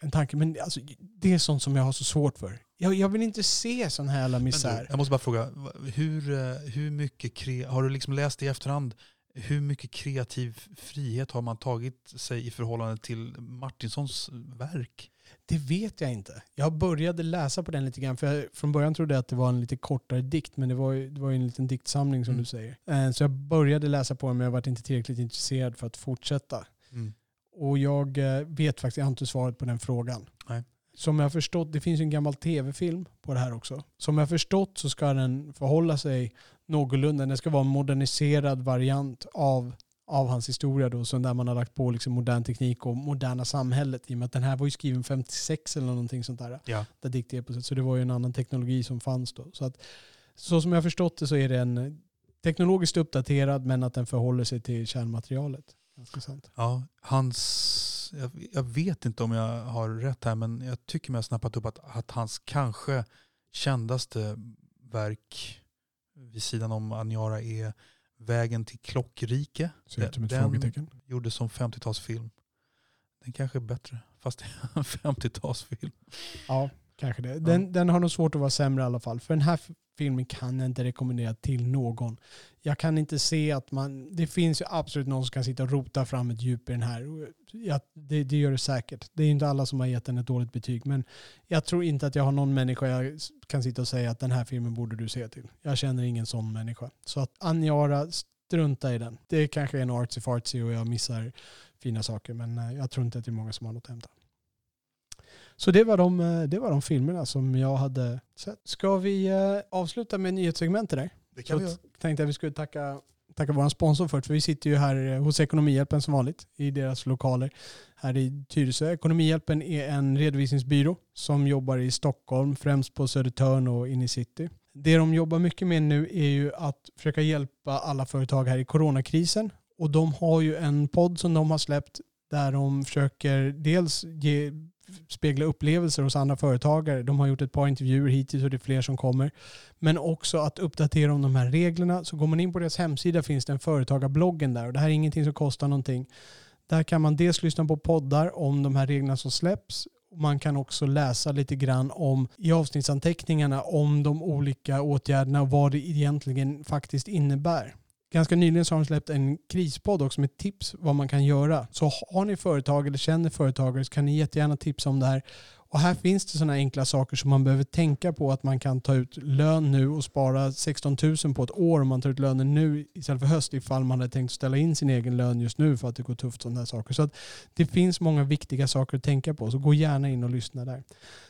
en tanke, men alltså, det är sånt som jag har så svårt för. Jag, jag vill inte se sån här jävla misär. Du, jag måste bara fråga, hur, eh, hur mycket har du liksom läst i efterhand hur mycket kreativ frihet har man tagit sig i förhållande till Martinsons verk? Det vet jag inte. Jag började läsa på den lite grann. För jag, från början trodde jag att det var en lite kortare dikt. Men det var ju, det var ju en liten diktsamling som mm. du säger. Eh, så jag började läsa på den men jag var inte tillräckligt intresserad för att fortsätta. Mm. Och jag eh, vet faktiskt inte svaret på den frågan. Nej. Som jag har förstått, det finns en gammal tv-film på det här också. Som jag har förstått så ska den förhålla sig någorlunda. Den ska vara en moderniserad variant av av hans historia då, som där man har lagt på liksom modern teknik och moderna samhället. I och med att den här var ju skriven 56 eller någonting sånt där. Ja. Det dikteposet. Så det var ju en annan teknologi som fanns då. Så, att, så som jag har förstått det så är den teknologiskt uppdaterad men att den förhåller sig till kärnmaterialet. Ja, hans, jag, jag vet inte om jag har rätt här men jag tycker mig ha snappat upp att, att hans kanske kändaste verk vid sidan om Aniara är Vägen till Klockrike. Ser ut som ett Den- frågetecken. Gjordes som 50-talsfilm. Den kanske är bättre fast det är en 50-talsfilm. Ja, kanske det. Den, den har nog svårt att vara sämre i alla fall. För den här filmen kan jag inte rekommendera till någon. Jag kan inte se att man... Det finns ju absolut någon som kan sitta och rota fram ett djup i den här. Och Ja, det, det gör det säkert. Det är ju inte alla som har gett den ett dåligt betyg. Men jag tror inte att jag har någon människa jag kan sitta och säga att den här filmen borde du se till. Jag känner ingen sån människa. Så att Aniara, strunta i den. Det kanske är en artsy fartsy och jag missar fina saker. Men eh, jag tror inte att det är många som har något att hämta. Så det var, de, eh, det var de filmerna som jag hade sett. Ska vi eh, avsluta med nyhetssegmentet där? Det Så tänkte jag vi skulle tacka, tacka vår sponsor först. För vi sitter ju här eh, hos Ekonomihjälpen som vanligt i deras lokaler här i Tyresö. Ekonomihjälpen är en redovisningsbyrå som jobbar i Stockholm, främst på Södertörn och in i city. Det de jobbar mycket med nu är ju att försöka hjälpa alla företag här i coronakrisen. Och de har ju en podd som de har släppt där de försöker dels ge, spegla upplevelser hos andra företagare. De har gjort ett par intervjuer hittills och det är fler som kommer. Men också att uppdatera om de här reglerna. Så går man in på deras hemsida finns det en företagarbloggen där. Och det här är ingenting som kostar någonting. Där kan man dels lyssna på poddar om de här reglerna som släpps. Man kan också läsa lite grann om i avsnittsanteckningarna om de olika åtgärderna och vad det egentligen faktiskt innebär. Ganska nyligen så har de släppt en krispodd också med tips vad man kan göra. Så har ni företag eller känner företagare så kan ni jättegärna tipsa om det här. Och här finns det sådana enkla saker som man behöver tänka på att man kan ta ut lön nu och spara 16 000 på ett år om man tar ut lönen nu istället för höst ifall man hade tänkt ställa in sin egen lön just nu för att det går tufft sådana här saker. Så att det finns många viktiga saker att tänka på så gå gärna in och lyssna där.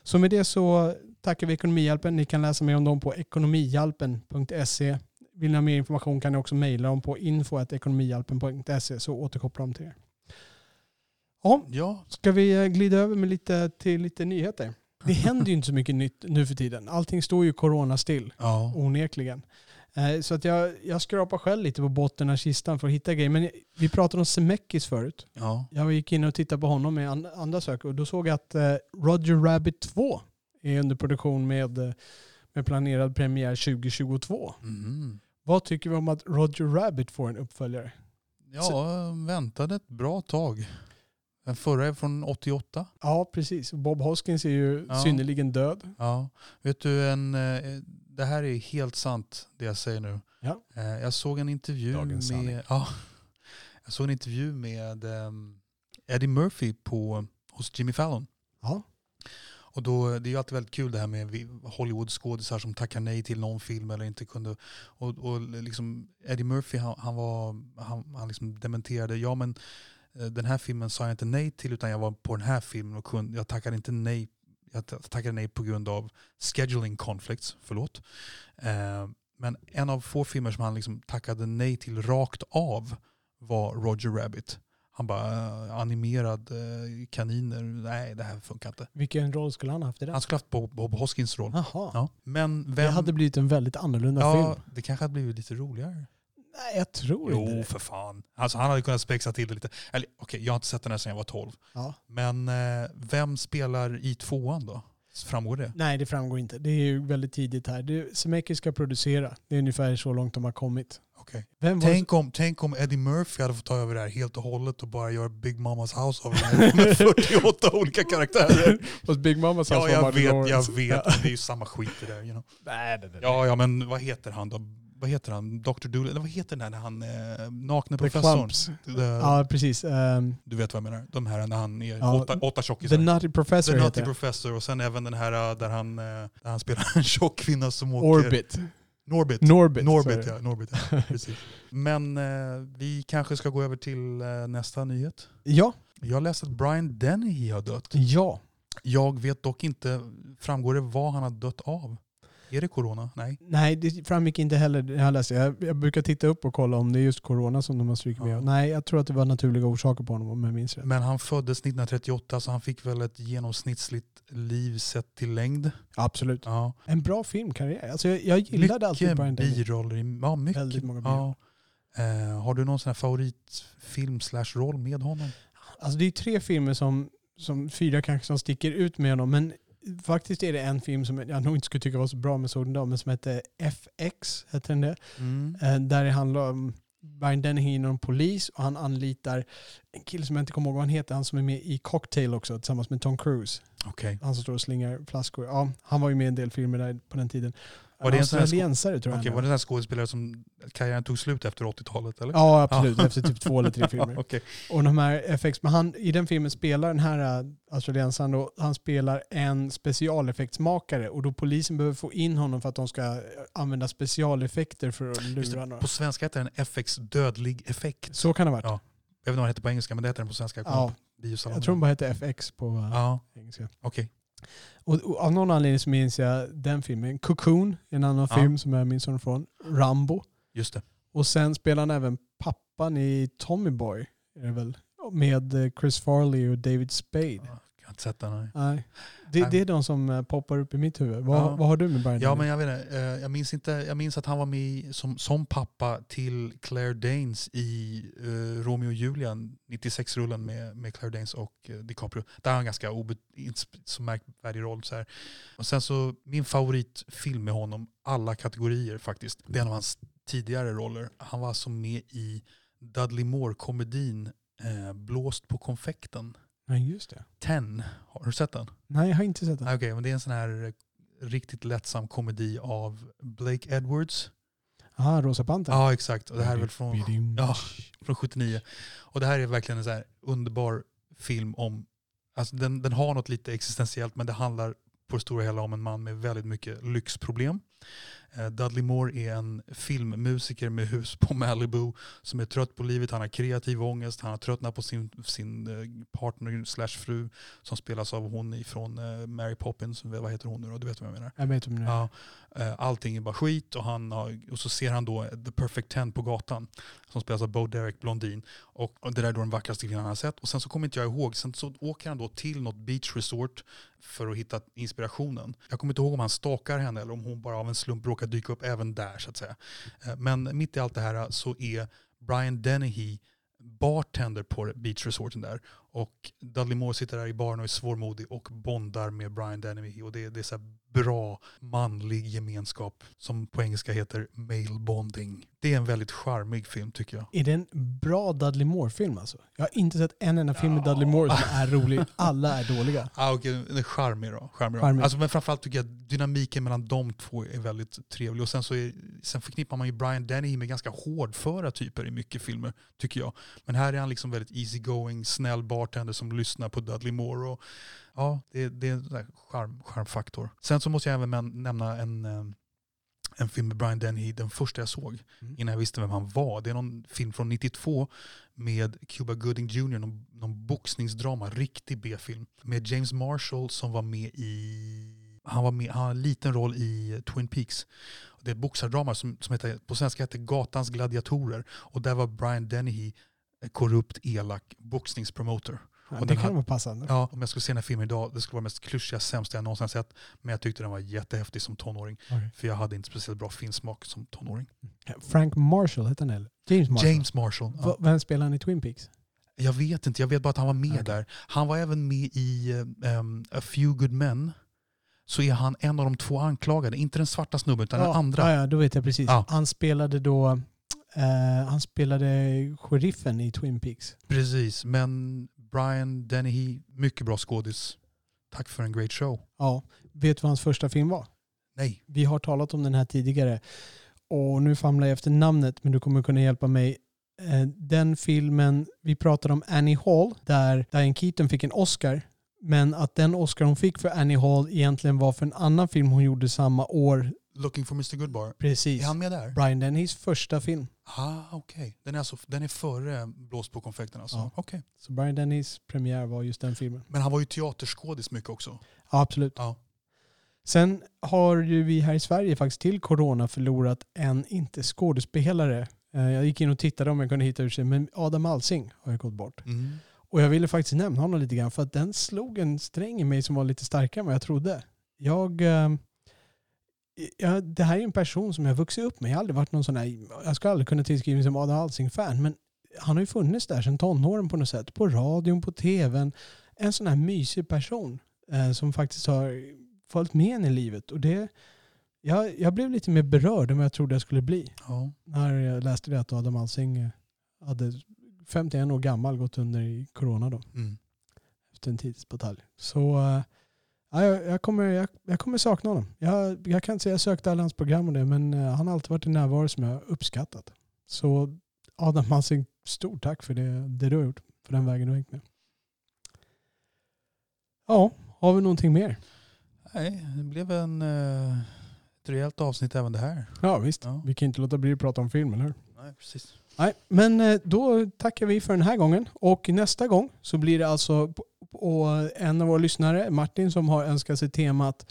Så med det så tackar vi Ekonomihjälpen. Ni kan läsa mer om dem på ekonomihjälpen.se. Vill ni ha mer information kan ni också mejla dem på info.ekonomihjälpen.se så återkopplar de till er. Ja, Ja, Ska vi eh, glida över med lite, till lite nyheter? Det händer ju inte så mycket nytt nu för tiden. Allting står ju corona still, ja. onekligen. Eh, Så att jag, jag skrapar själv lite på botten av kistan för att hitta grejer. Men vi pratade om Zemeckis förut. ja. Jag gick in och tittade på honom med an- andra saker och då såg jag att eh, Roger Rabbit 2 är under produktion med, med planerad premiär 2022. Mhm. Vad tycker vi om att Roger Rabbit får en uppföljare? Ja, väntade ett bra tag. Den förra är från 88. Ja, precis. Bob Hoskins är ju Ja. synnerligen död. Ja. Vet du, en, eh, det här är helt sant det jag säger nu. Ja. Eh, Jag såg en intervju Dagens sanning. med, ja, jag såg en intervju med ehm, Eddie Murphy på, hos Jimmy Fallon. Ja. Och då, det är ju alltid väldigt kul det här med Hollywood-skådisar som tackar nej till någon film eller inte kunde. Och, och liksom Eddie Murphy han, han, var, han, han liksom dementerade, ja men eh, den här filmen sa jag inte nej till utan jag var på den här filmen och kunde, jag tackade inte nej jag tackade nej på grund av scheduling conflicts, förlåt. Eh, men en av få filmer som han liksom tackade nej till rakt av var Roger Rabbit. Han bara, eh, animerad eh, kaniner, nej det här funkar inte. Vilken roll skulle han ha haft i den? Han skulle haft Bob, Bob Hoskins roll. Jaha. Ja. Men Det vem... hade blivit en väldigt annorlunda ja, film. det kanske hade blivit lite roligare. Nej, jag tror inte Jo, det. för fan. Alltså, han hade kunnat spexa till det lite. Eller okej, jag har inte sett den här sedan jag var 12. Ja. Men eh, vem spelar i tvåan då? Framgår det? Nej, det framgår inte. Det är ju väldigt tidigt här. Det- ska producera. Det är ungefär så långt de har kommit. Okej. Vem var Tänk om, tänk om Eddie Murphy hade fått ta över det här helt och hållet och bara göra Big Mamas House av det här med 48 olika karaktärer. Hos Big Mamas Ja, house var jag Martin vet, jag vet. Ja. Det är ju samma skit det där. You know. Nej, nej, nej. Ja, ja, men vad heter han då? Vad heter han? Dr. Doolittle? Eller vad heter den där när han eh, nakne professorn? The- Ja, precis. Um, Du vet vad jag menar? De här när han är Ja, åtta, åtta tjockisar. The Nutty Professor The Nutty. Professor och sen även den här uh, där han, eh, där han spelar en tjock kvinna som åker... Orbit. Norbit. Norbit. Norbit, ja. Norbit, ja. Precis. Men eh, vi kanske ska gå över till eh, nästa nyhet. Ja. Jag läste att Brian Dennehy har dött. Ja. Jag vet dock inte, framgår det vad han har dött av? Är det corona? Nej. Nej, det framgick inte heller. Jag, läste. Jag, jag brukar titta upp och kolla om det är just corona som de har strukit med. Ja. Nej, jag tror att det var naturliga orsaker på honom om jag minns rätt. Men han föddes 1938 så han fick väl ett genomsnittligt liv sett till längd. Absolut. Ja. En bra filmkarriär. Alltså jag, jag gillade alltid Mycket Brian Denny. biroller. i- Ja, mycket. Väldigt många ja. Eh, har du någon sån favoritfilm slash roll med honom? Alltså det är tre filmer som, som fyra kanske som sticker ut med honom. Men faktiskt är det en film som jag nog inte skulle tycka var så bra med den då, men som heter FX, heter den det? Mm. Eh, Där det handlar om Brian Dennehy inom polis och han anlitar en kille som jag inte kommer ihåg vad han heter, han som är med i Cocktail också tillsammans med Tom Cruise. Okej. Han som står och slingar flaskor. Ja, han var ju med i en del filmer där på den tiden. Var det en Australiensare tror jag. Han var det en skådespelare som karriären tog slut efter 80-talet? Eller? Ja, absolut. Efter typ två eller tre filmer. Okej. Och de här FX, men han, i den filmen spelar den här äh, australiensaren då, han spelar en specialeffektsmakare och då polisen behöver få in honom för att de ska äh, använda specialeffekter för att Just lura det, några. på svenska heter den FX Dödlig Effekt. Så kan det ha varit. Ja. Jag vet inte vad den heter på engelska men det heter den på svenska. Ja, på jag tror de bara heter FX på äh, Ja, engelska. okej. Och, och av någon anledning så minns jag den filmen. Cocoon, en annan Ja. film som jag minns honom från. Rambo. Just det. Och sen spelar han även pappan i Tommy Boy. Är det väl? Med Chris Farley och David Spade. Ja, Jag har inte sett den. Nej. Nej. Det, det är de som eh, poppar upp i mitt huvud. Vad, Ja. vad har du med Brian Ja, men jag vet inte. eh, Jag minns, inte, jag minns att han var med som, som pappa till Claire Danes i uh, Romeo och Julia, 96-rullen med, med Claire Danes och uh, DiCaprio. Där har han en ganska så märkvärdig roll. Så här. Och sen så, min favoritfilm med honom, alla kategorier faktiskt, det är en av hans tidigare roller. Han var alltså med i Dudley Moore-komedin eh, Blåst på konfekten. Nej, just det. Ten, har du sett den? Nej, jag har inte sett den. Okej, men det är en sån här eh, riktigt lättsam komedi av Blake Edwards. Ah, Rosa Pantern. Ja, exakt. Och det här är väl från, ja, från 79. Och det här är verkligen en så här underbar film om, alltså den, den har något lite existentiellt men det handlar på det stora hela om en man med väldigt mycket lyxproblem. Eh, Dudley Moore är en filmmusiker med hus på Malibu som är trött på livet. Han har kreativ ångest. Han har tröttnat på sin, sin eh, partner slash fru som spelas av hon ifrån eh, Mary Poppins. Vad heter hon nu då? Du vet vad jag menar. Jag vet är. Ja, allting är bara skit och, han har, och så ser han då The Perfect Ten på gatan som spelas av Bo Derek Blondin. Och, och det där är då den vackraste kvinnan han har sett. Och sen så kommer inte jag ihåg, sen så åker han då till något beach resort för att hitta inspirationen. Jag kommer inte ihåg om han stalkar henne eller om hon bara av en slump råkar dyka upp även där så att säga. Eh, men mitt i allt det här så är Brian Dennehy bartender på beach resorten där. Och Dudley Moore sitter där i baren och är svårmodig och bondar med Brian Dennehy. Och det, det är så bra manlig gemenskap som på engelska heter male bonding. Det är en väldigt charmig film tycker jag. Är det en bra Dudley Moore-film alltså? Jag har inte sett en enda film med Ja. Dudley Moore som är rolig. Alla är dåliga. Ah, okay. Charmig då. Charmig då. Charmig. Alltså, men framförallt tycker jag att dynamiken mellan de två är väldigt trevlig. Och sen, så är, sen förknippar man ju Brian Dennehy med ganska hårdföra typer i mycket filmer, tycker jag. Men här är han liksom väldigt easygoing, snäll bartender som lyssnar på Dudley Moore. Och, ja, det, det är en charm, charmfaktor. Sen så måste jag även nämna en, eh, en film med Brian Dennehy, den första jag såg, Mm. innan jag visste vem han var. Det är någon film från 92 med Cuba Gooding Jr, någon, någon boxningsdrama, riktig B-film. Med James Marshall som var med i han, var med, han har en liten roll i Twin Peaks. Det är ett boxardrama som, som heter, på svenska heter Gatans gladiatorer. Och där var Brian Dennehy eh, korrupt, elak boxningspromoter. Ja, Och det den kan här- vara passande. Ja, om jag skulle se den här filmen idag, det skulle vara mest klyschiga, sämsta jag någonsin sett. Men jag tyckte den var jättehäftig som tonåring. Okej. För jag hade inte speciellt bra filmsmak som tonåring. Frank Marshall heter han eller? James Marshall. James Marshall. Ja. Vem spelar han i Twin Peaks? Jag vet inte, jag vet bara att han var med Okej. där. Han var även med i um, A Few Good Men. Så är han en av de två anklagade, inte den svarta snubben utan den andra. Ja, ja, då vet jag precis. Ja. Han spelade då eh, han spelade sheriffen i Twin Peaks. Precis, men Brian Dennehy, mycket bra skådis. Tack för en great show. Ja. Vet du vad hans första film var? Nej, Vi har talat om den här tidigare. Och nu famlar jag efter namnet men du kommer kunna hjälpa mig. Eh, Den filmen, vi pratade om Annie Hall där Diane Keaton fick en Oscar. Men att den Oscar hon fick för Annie Hall egentligen var för en annan film hon gjorde samma år. Looking for Mr Goodbar. Precis. Är han med där? Brian Dennys första film. Ah, okej. Den, är alltså, den är före Blås på konfekten alltså? Ja. Okej. Så Brian Dennys premiär var just den filmen. Men han var ju teaterskådis mycket också. Ja, absolut. Ja. Sen har ju vi här i Sverige faktiskt till corona förlorat en, inte skådespelare, eh, jag gick in och tittade om jag kunde hitta ur sig, men Adam Alsing har ju gått bort. Mm. Och jag ville faktiskt nämna honom lite grann för att den slog en sträng i mig som var lite starkare än vad jag trodde. Jag, eh, jag, det här är en person som jag har vuxit upp med. Jag har aldrig varit någon sån här, jag skulle aldrig kunna tillskriva mig som Adam Alsing-fan, men han har ju funnits där sedan tonåren på något sätt. På radion, på tvn. En sån här mysig person eh, som faktiskt har följt med en i livet. Och det, jag, jag blev lite mer berörd än vad jag trodde jag skulle bli. Ja. När jag läste det att Adam Alsing eh, hade 51 år gammal gått under i corona då. Mm. Efter en tidsbatalj. Så eh, jag, jag, kommer, jag, jag kommer sakna honom. Jag, jag kan inte säga jag sökte alla hans program och det, men eh, han har alltid varit en närvaro som jag har uppskattat. Så Adam Alsing, stort tack för det, det du har gjort. För den vägen du har hängt med. Ja, har vi någonting mer? Nej, det blev en, eh, ett rejält avsnitt även det här. Ja visst, Ja. vi kan inte låta bli att prata om film, eller hur? Nej, precis. Nej, men eh, då tackar vi för den här gången. Och nästa gång så blir det alltså på, på en av våra lyssnare, Martin, som har önskat sig temat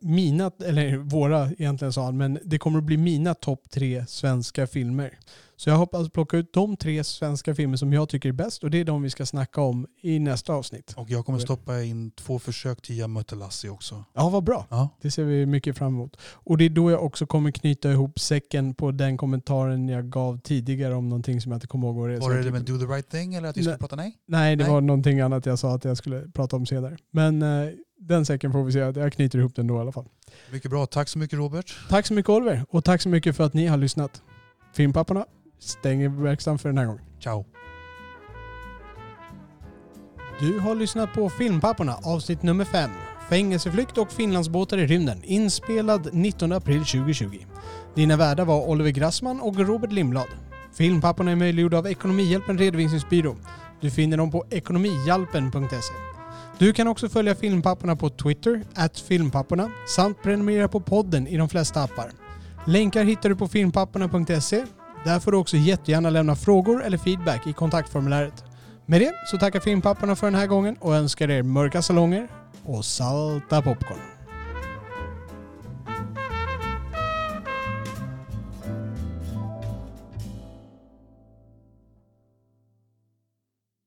mina, eller våra egentligen sa han, men det kommer att bli mina topp tre svenska filmer. Så jag hoppas plocka ut de tre svenska filmer som jag tycker är bäst och det är de vi ska snacka om i nästa avsnitt. Och jag kommer stoppa in två försök till Jag mötte Lassie också. Ja, vad bra. Ja. Det ser vi mycket fram emot. Och det är då jag också kommer knyta ihop säcken på den kommentaren jag gav tidigare om någonting som jag inte kommer ihåg vad det är. Så Var jag det med Do the right thing eller att vi skulle prata nej? Nej, det Nej. var någonting annat jag sa att jag skulle prata om senare. Men eh, den säcken får vi se. Jag knyter ihop den då i alla fall. Mycket bra. Tack så mycket Robert. Tack så mycket Oliver och tack så mycket för att ni har lyssnat. Filmpapporna stänger verkstaden för den här gången. Ciao. Du har lyssnat på Filmpapporna avsnitt nummer 5. Fängelseflykt och Finlandsbåtar i rymden. Inspelad 19 april 2020. Dina värdar var Oliver Grassman och Robert Lindblad. Filmpapporna är möjliggjorda av Ekonomihjälpen Redovisningsbyrå. Du finner dem på ekonomihjälpen.se. Du kan också följa Filmpapporna på Twitter, at filmpapporna, samt prenumerera på podden i de flesta appar. Länkar hittar du på filmpapporna.se. Där får du också jättegärna lämna frågor eller feedback i kontaktformuläret. Med det så tackar Filmpapporna för den här gången och önskar er mörka salonger och salta popcorn.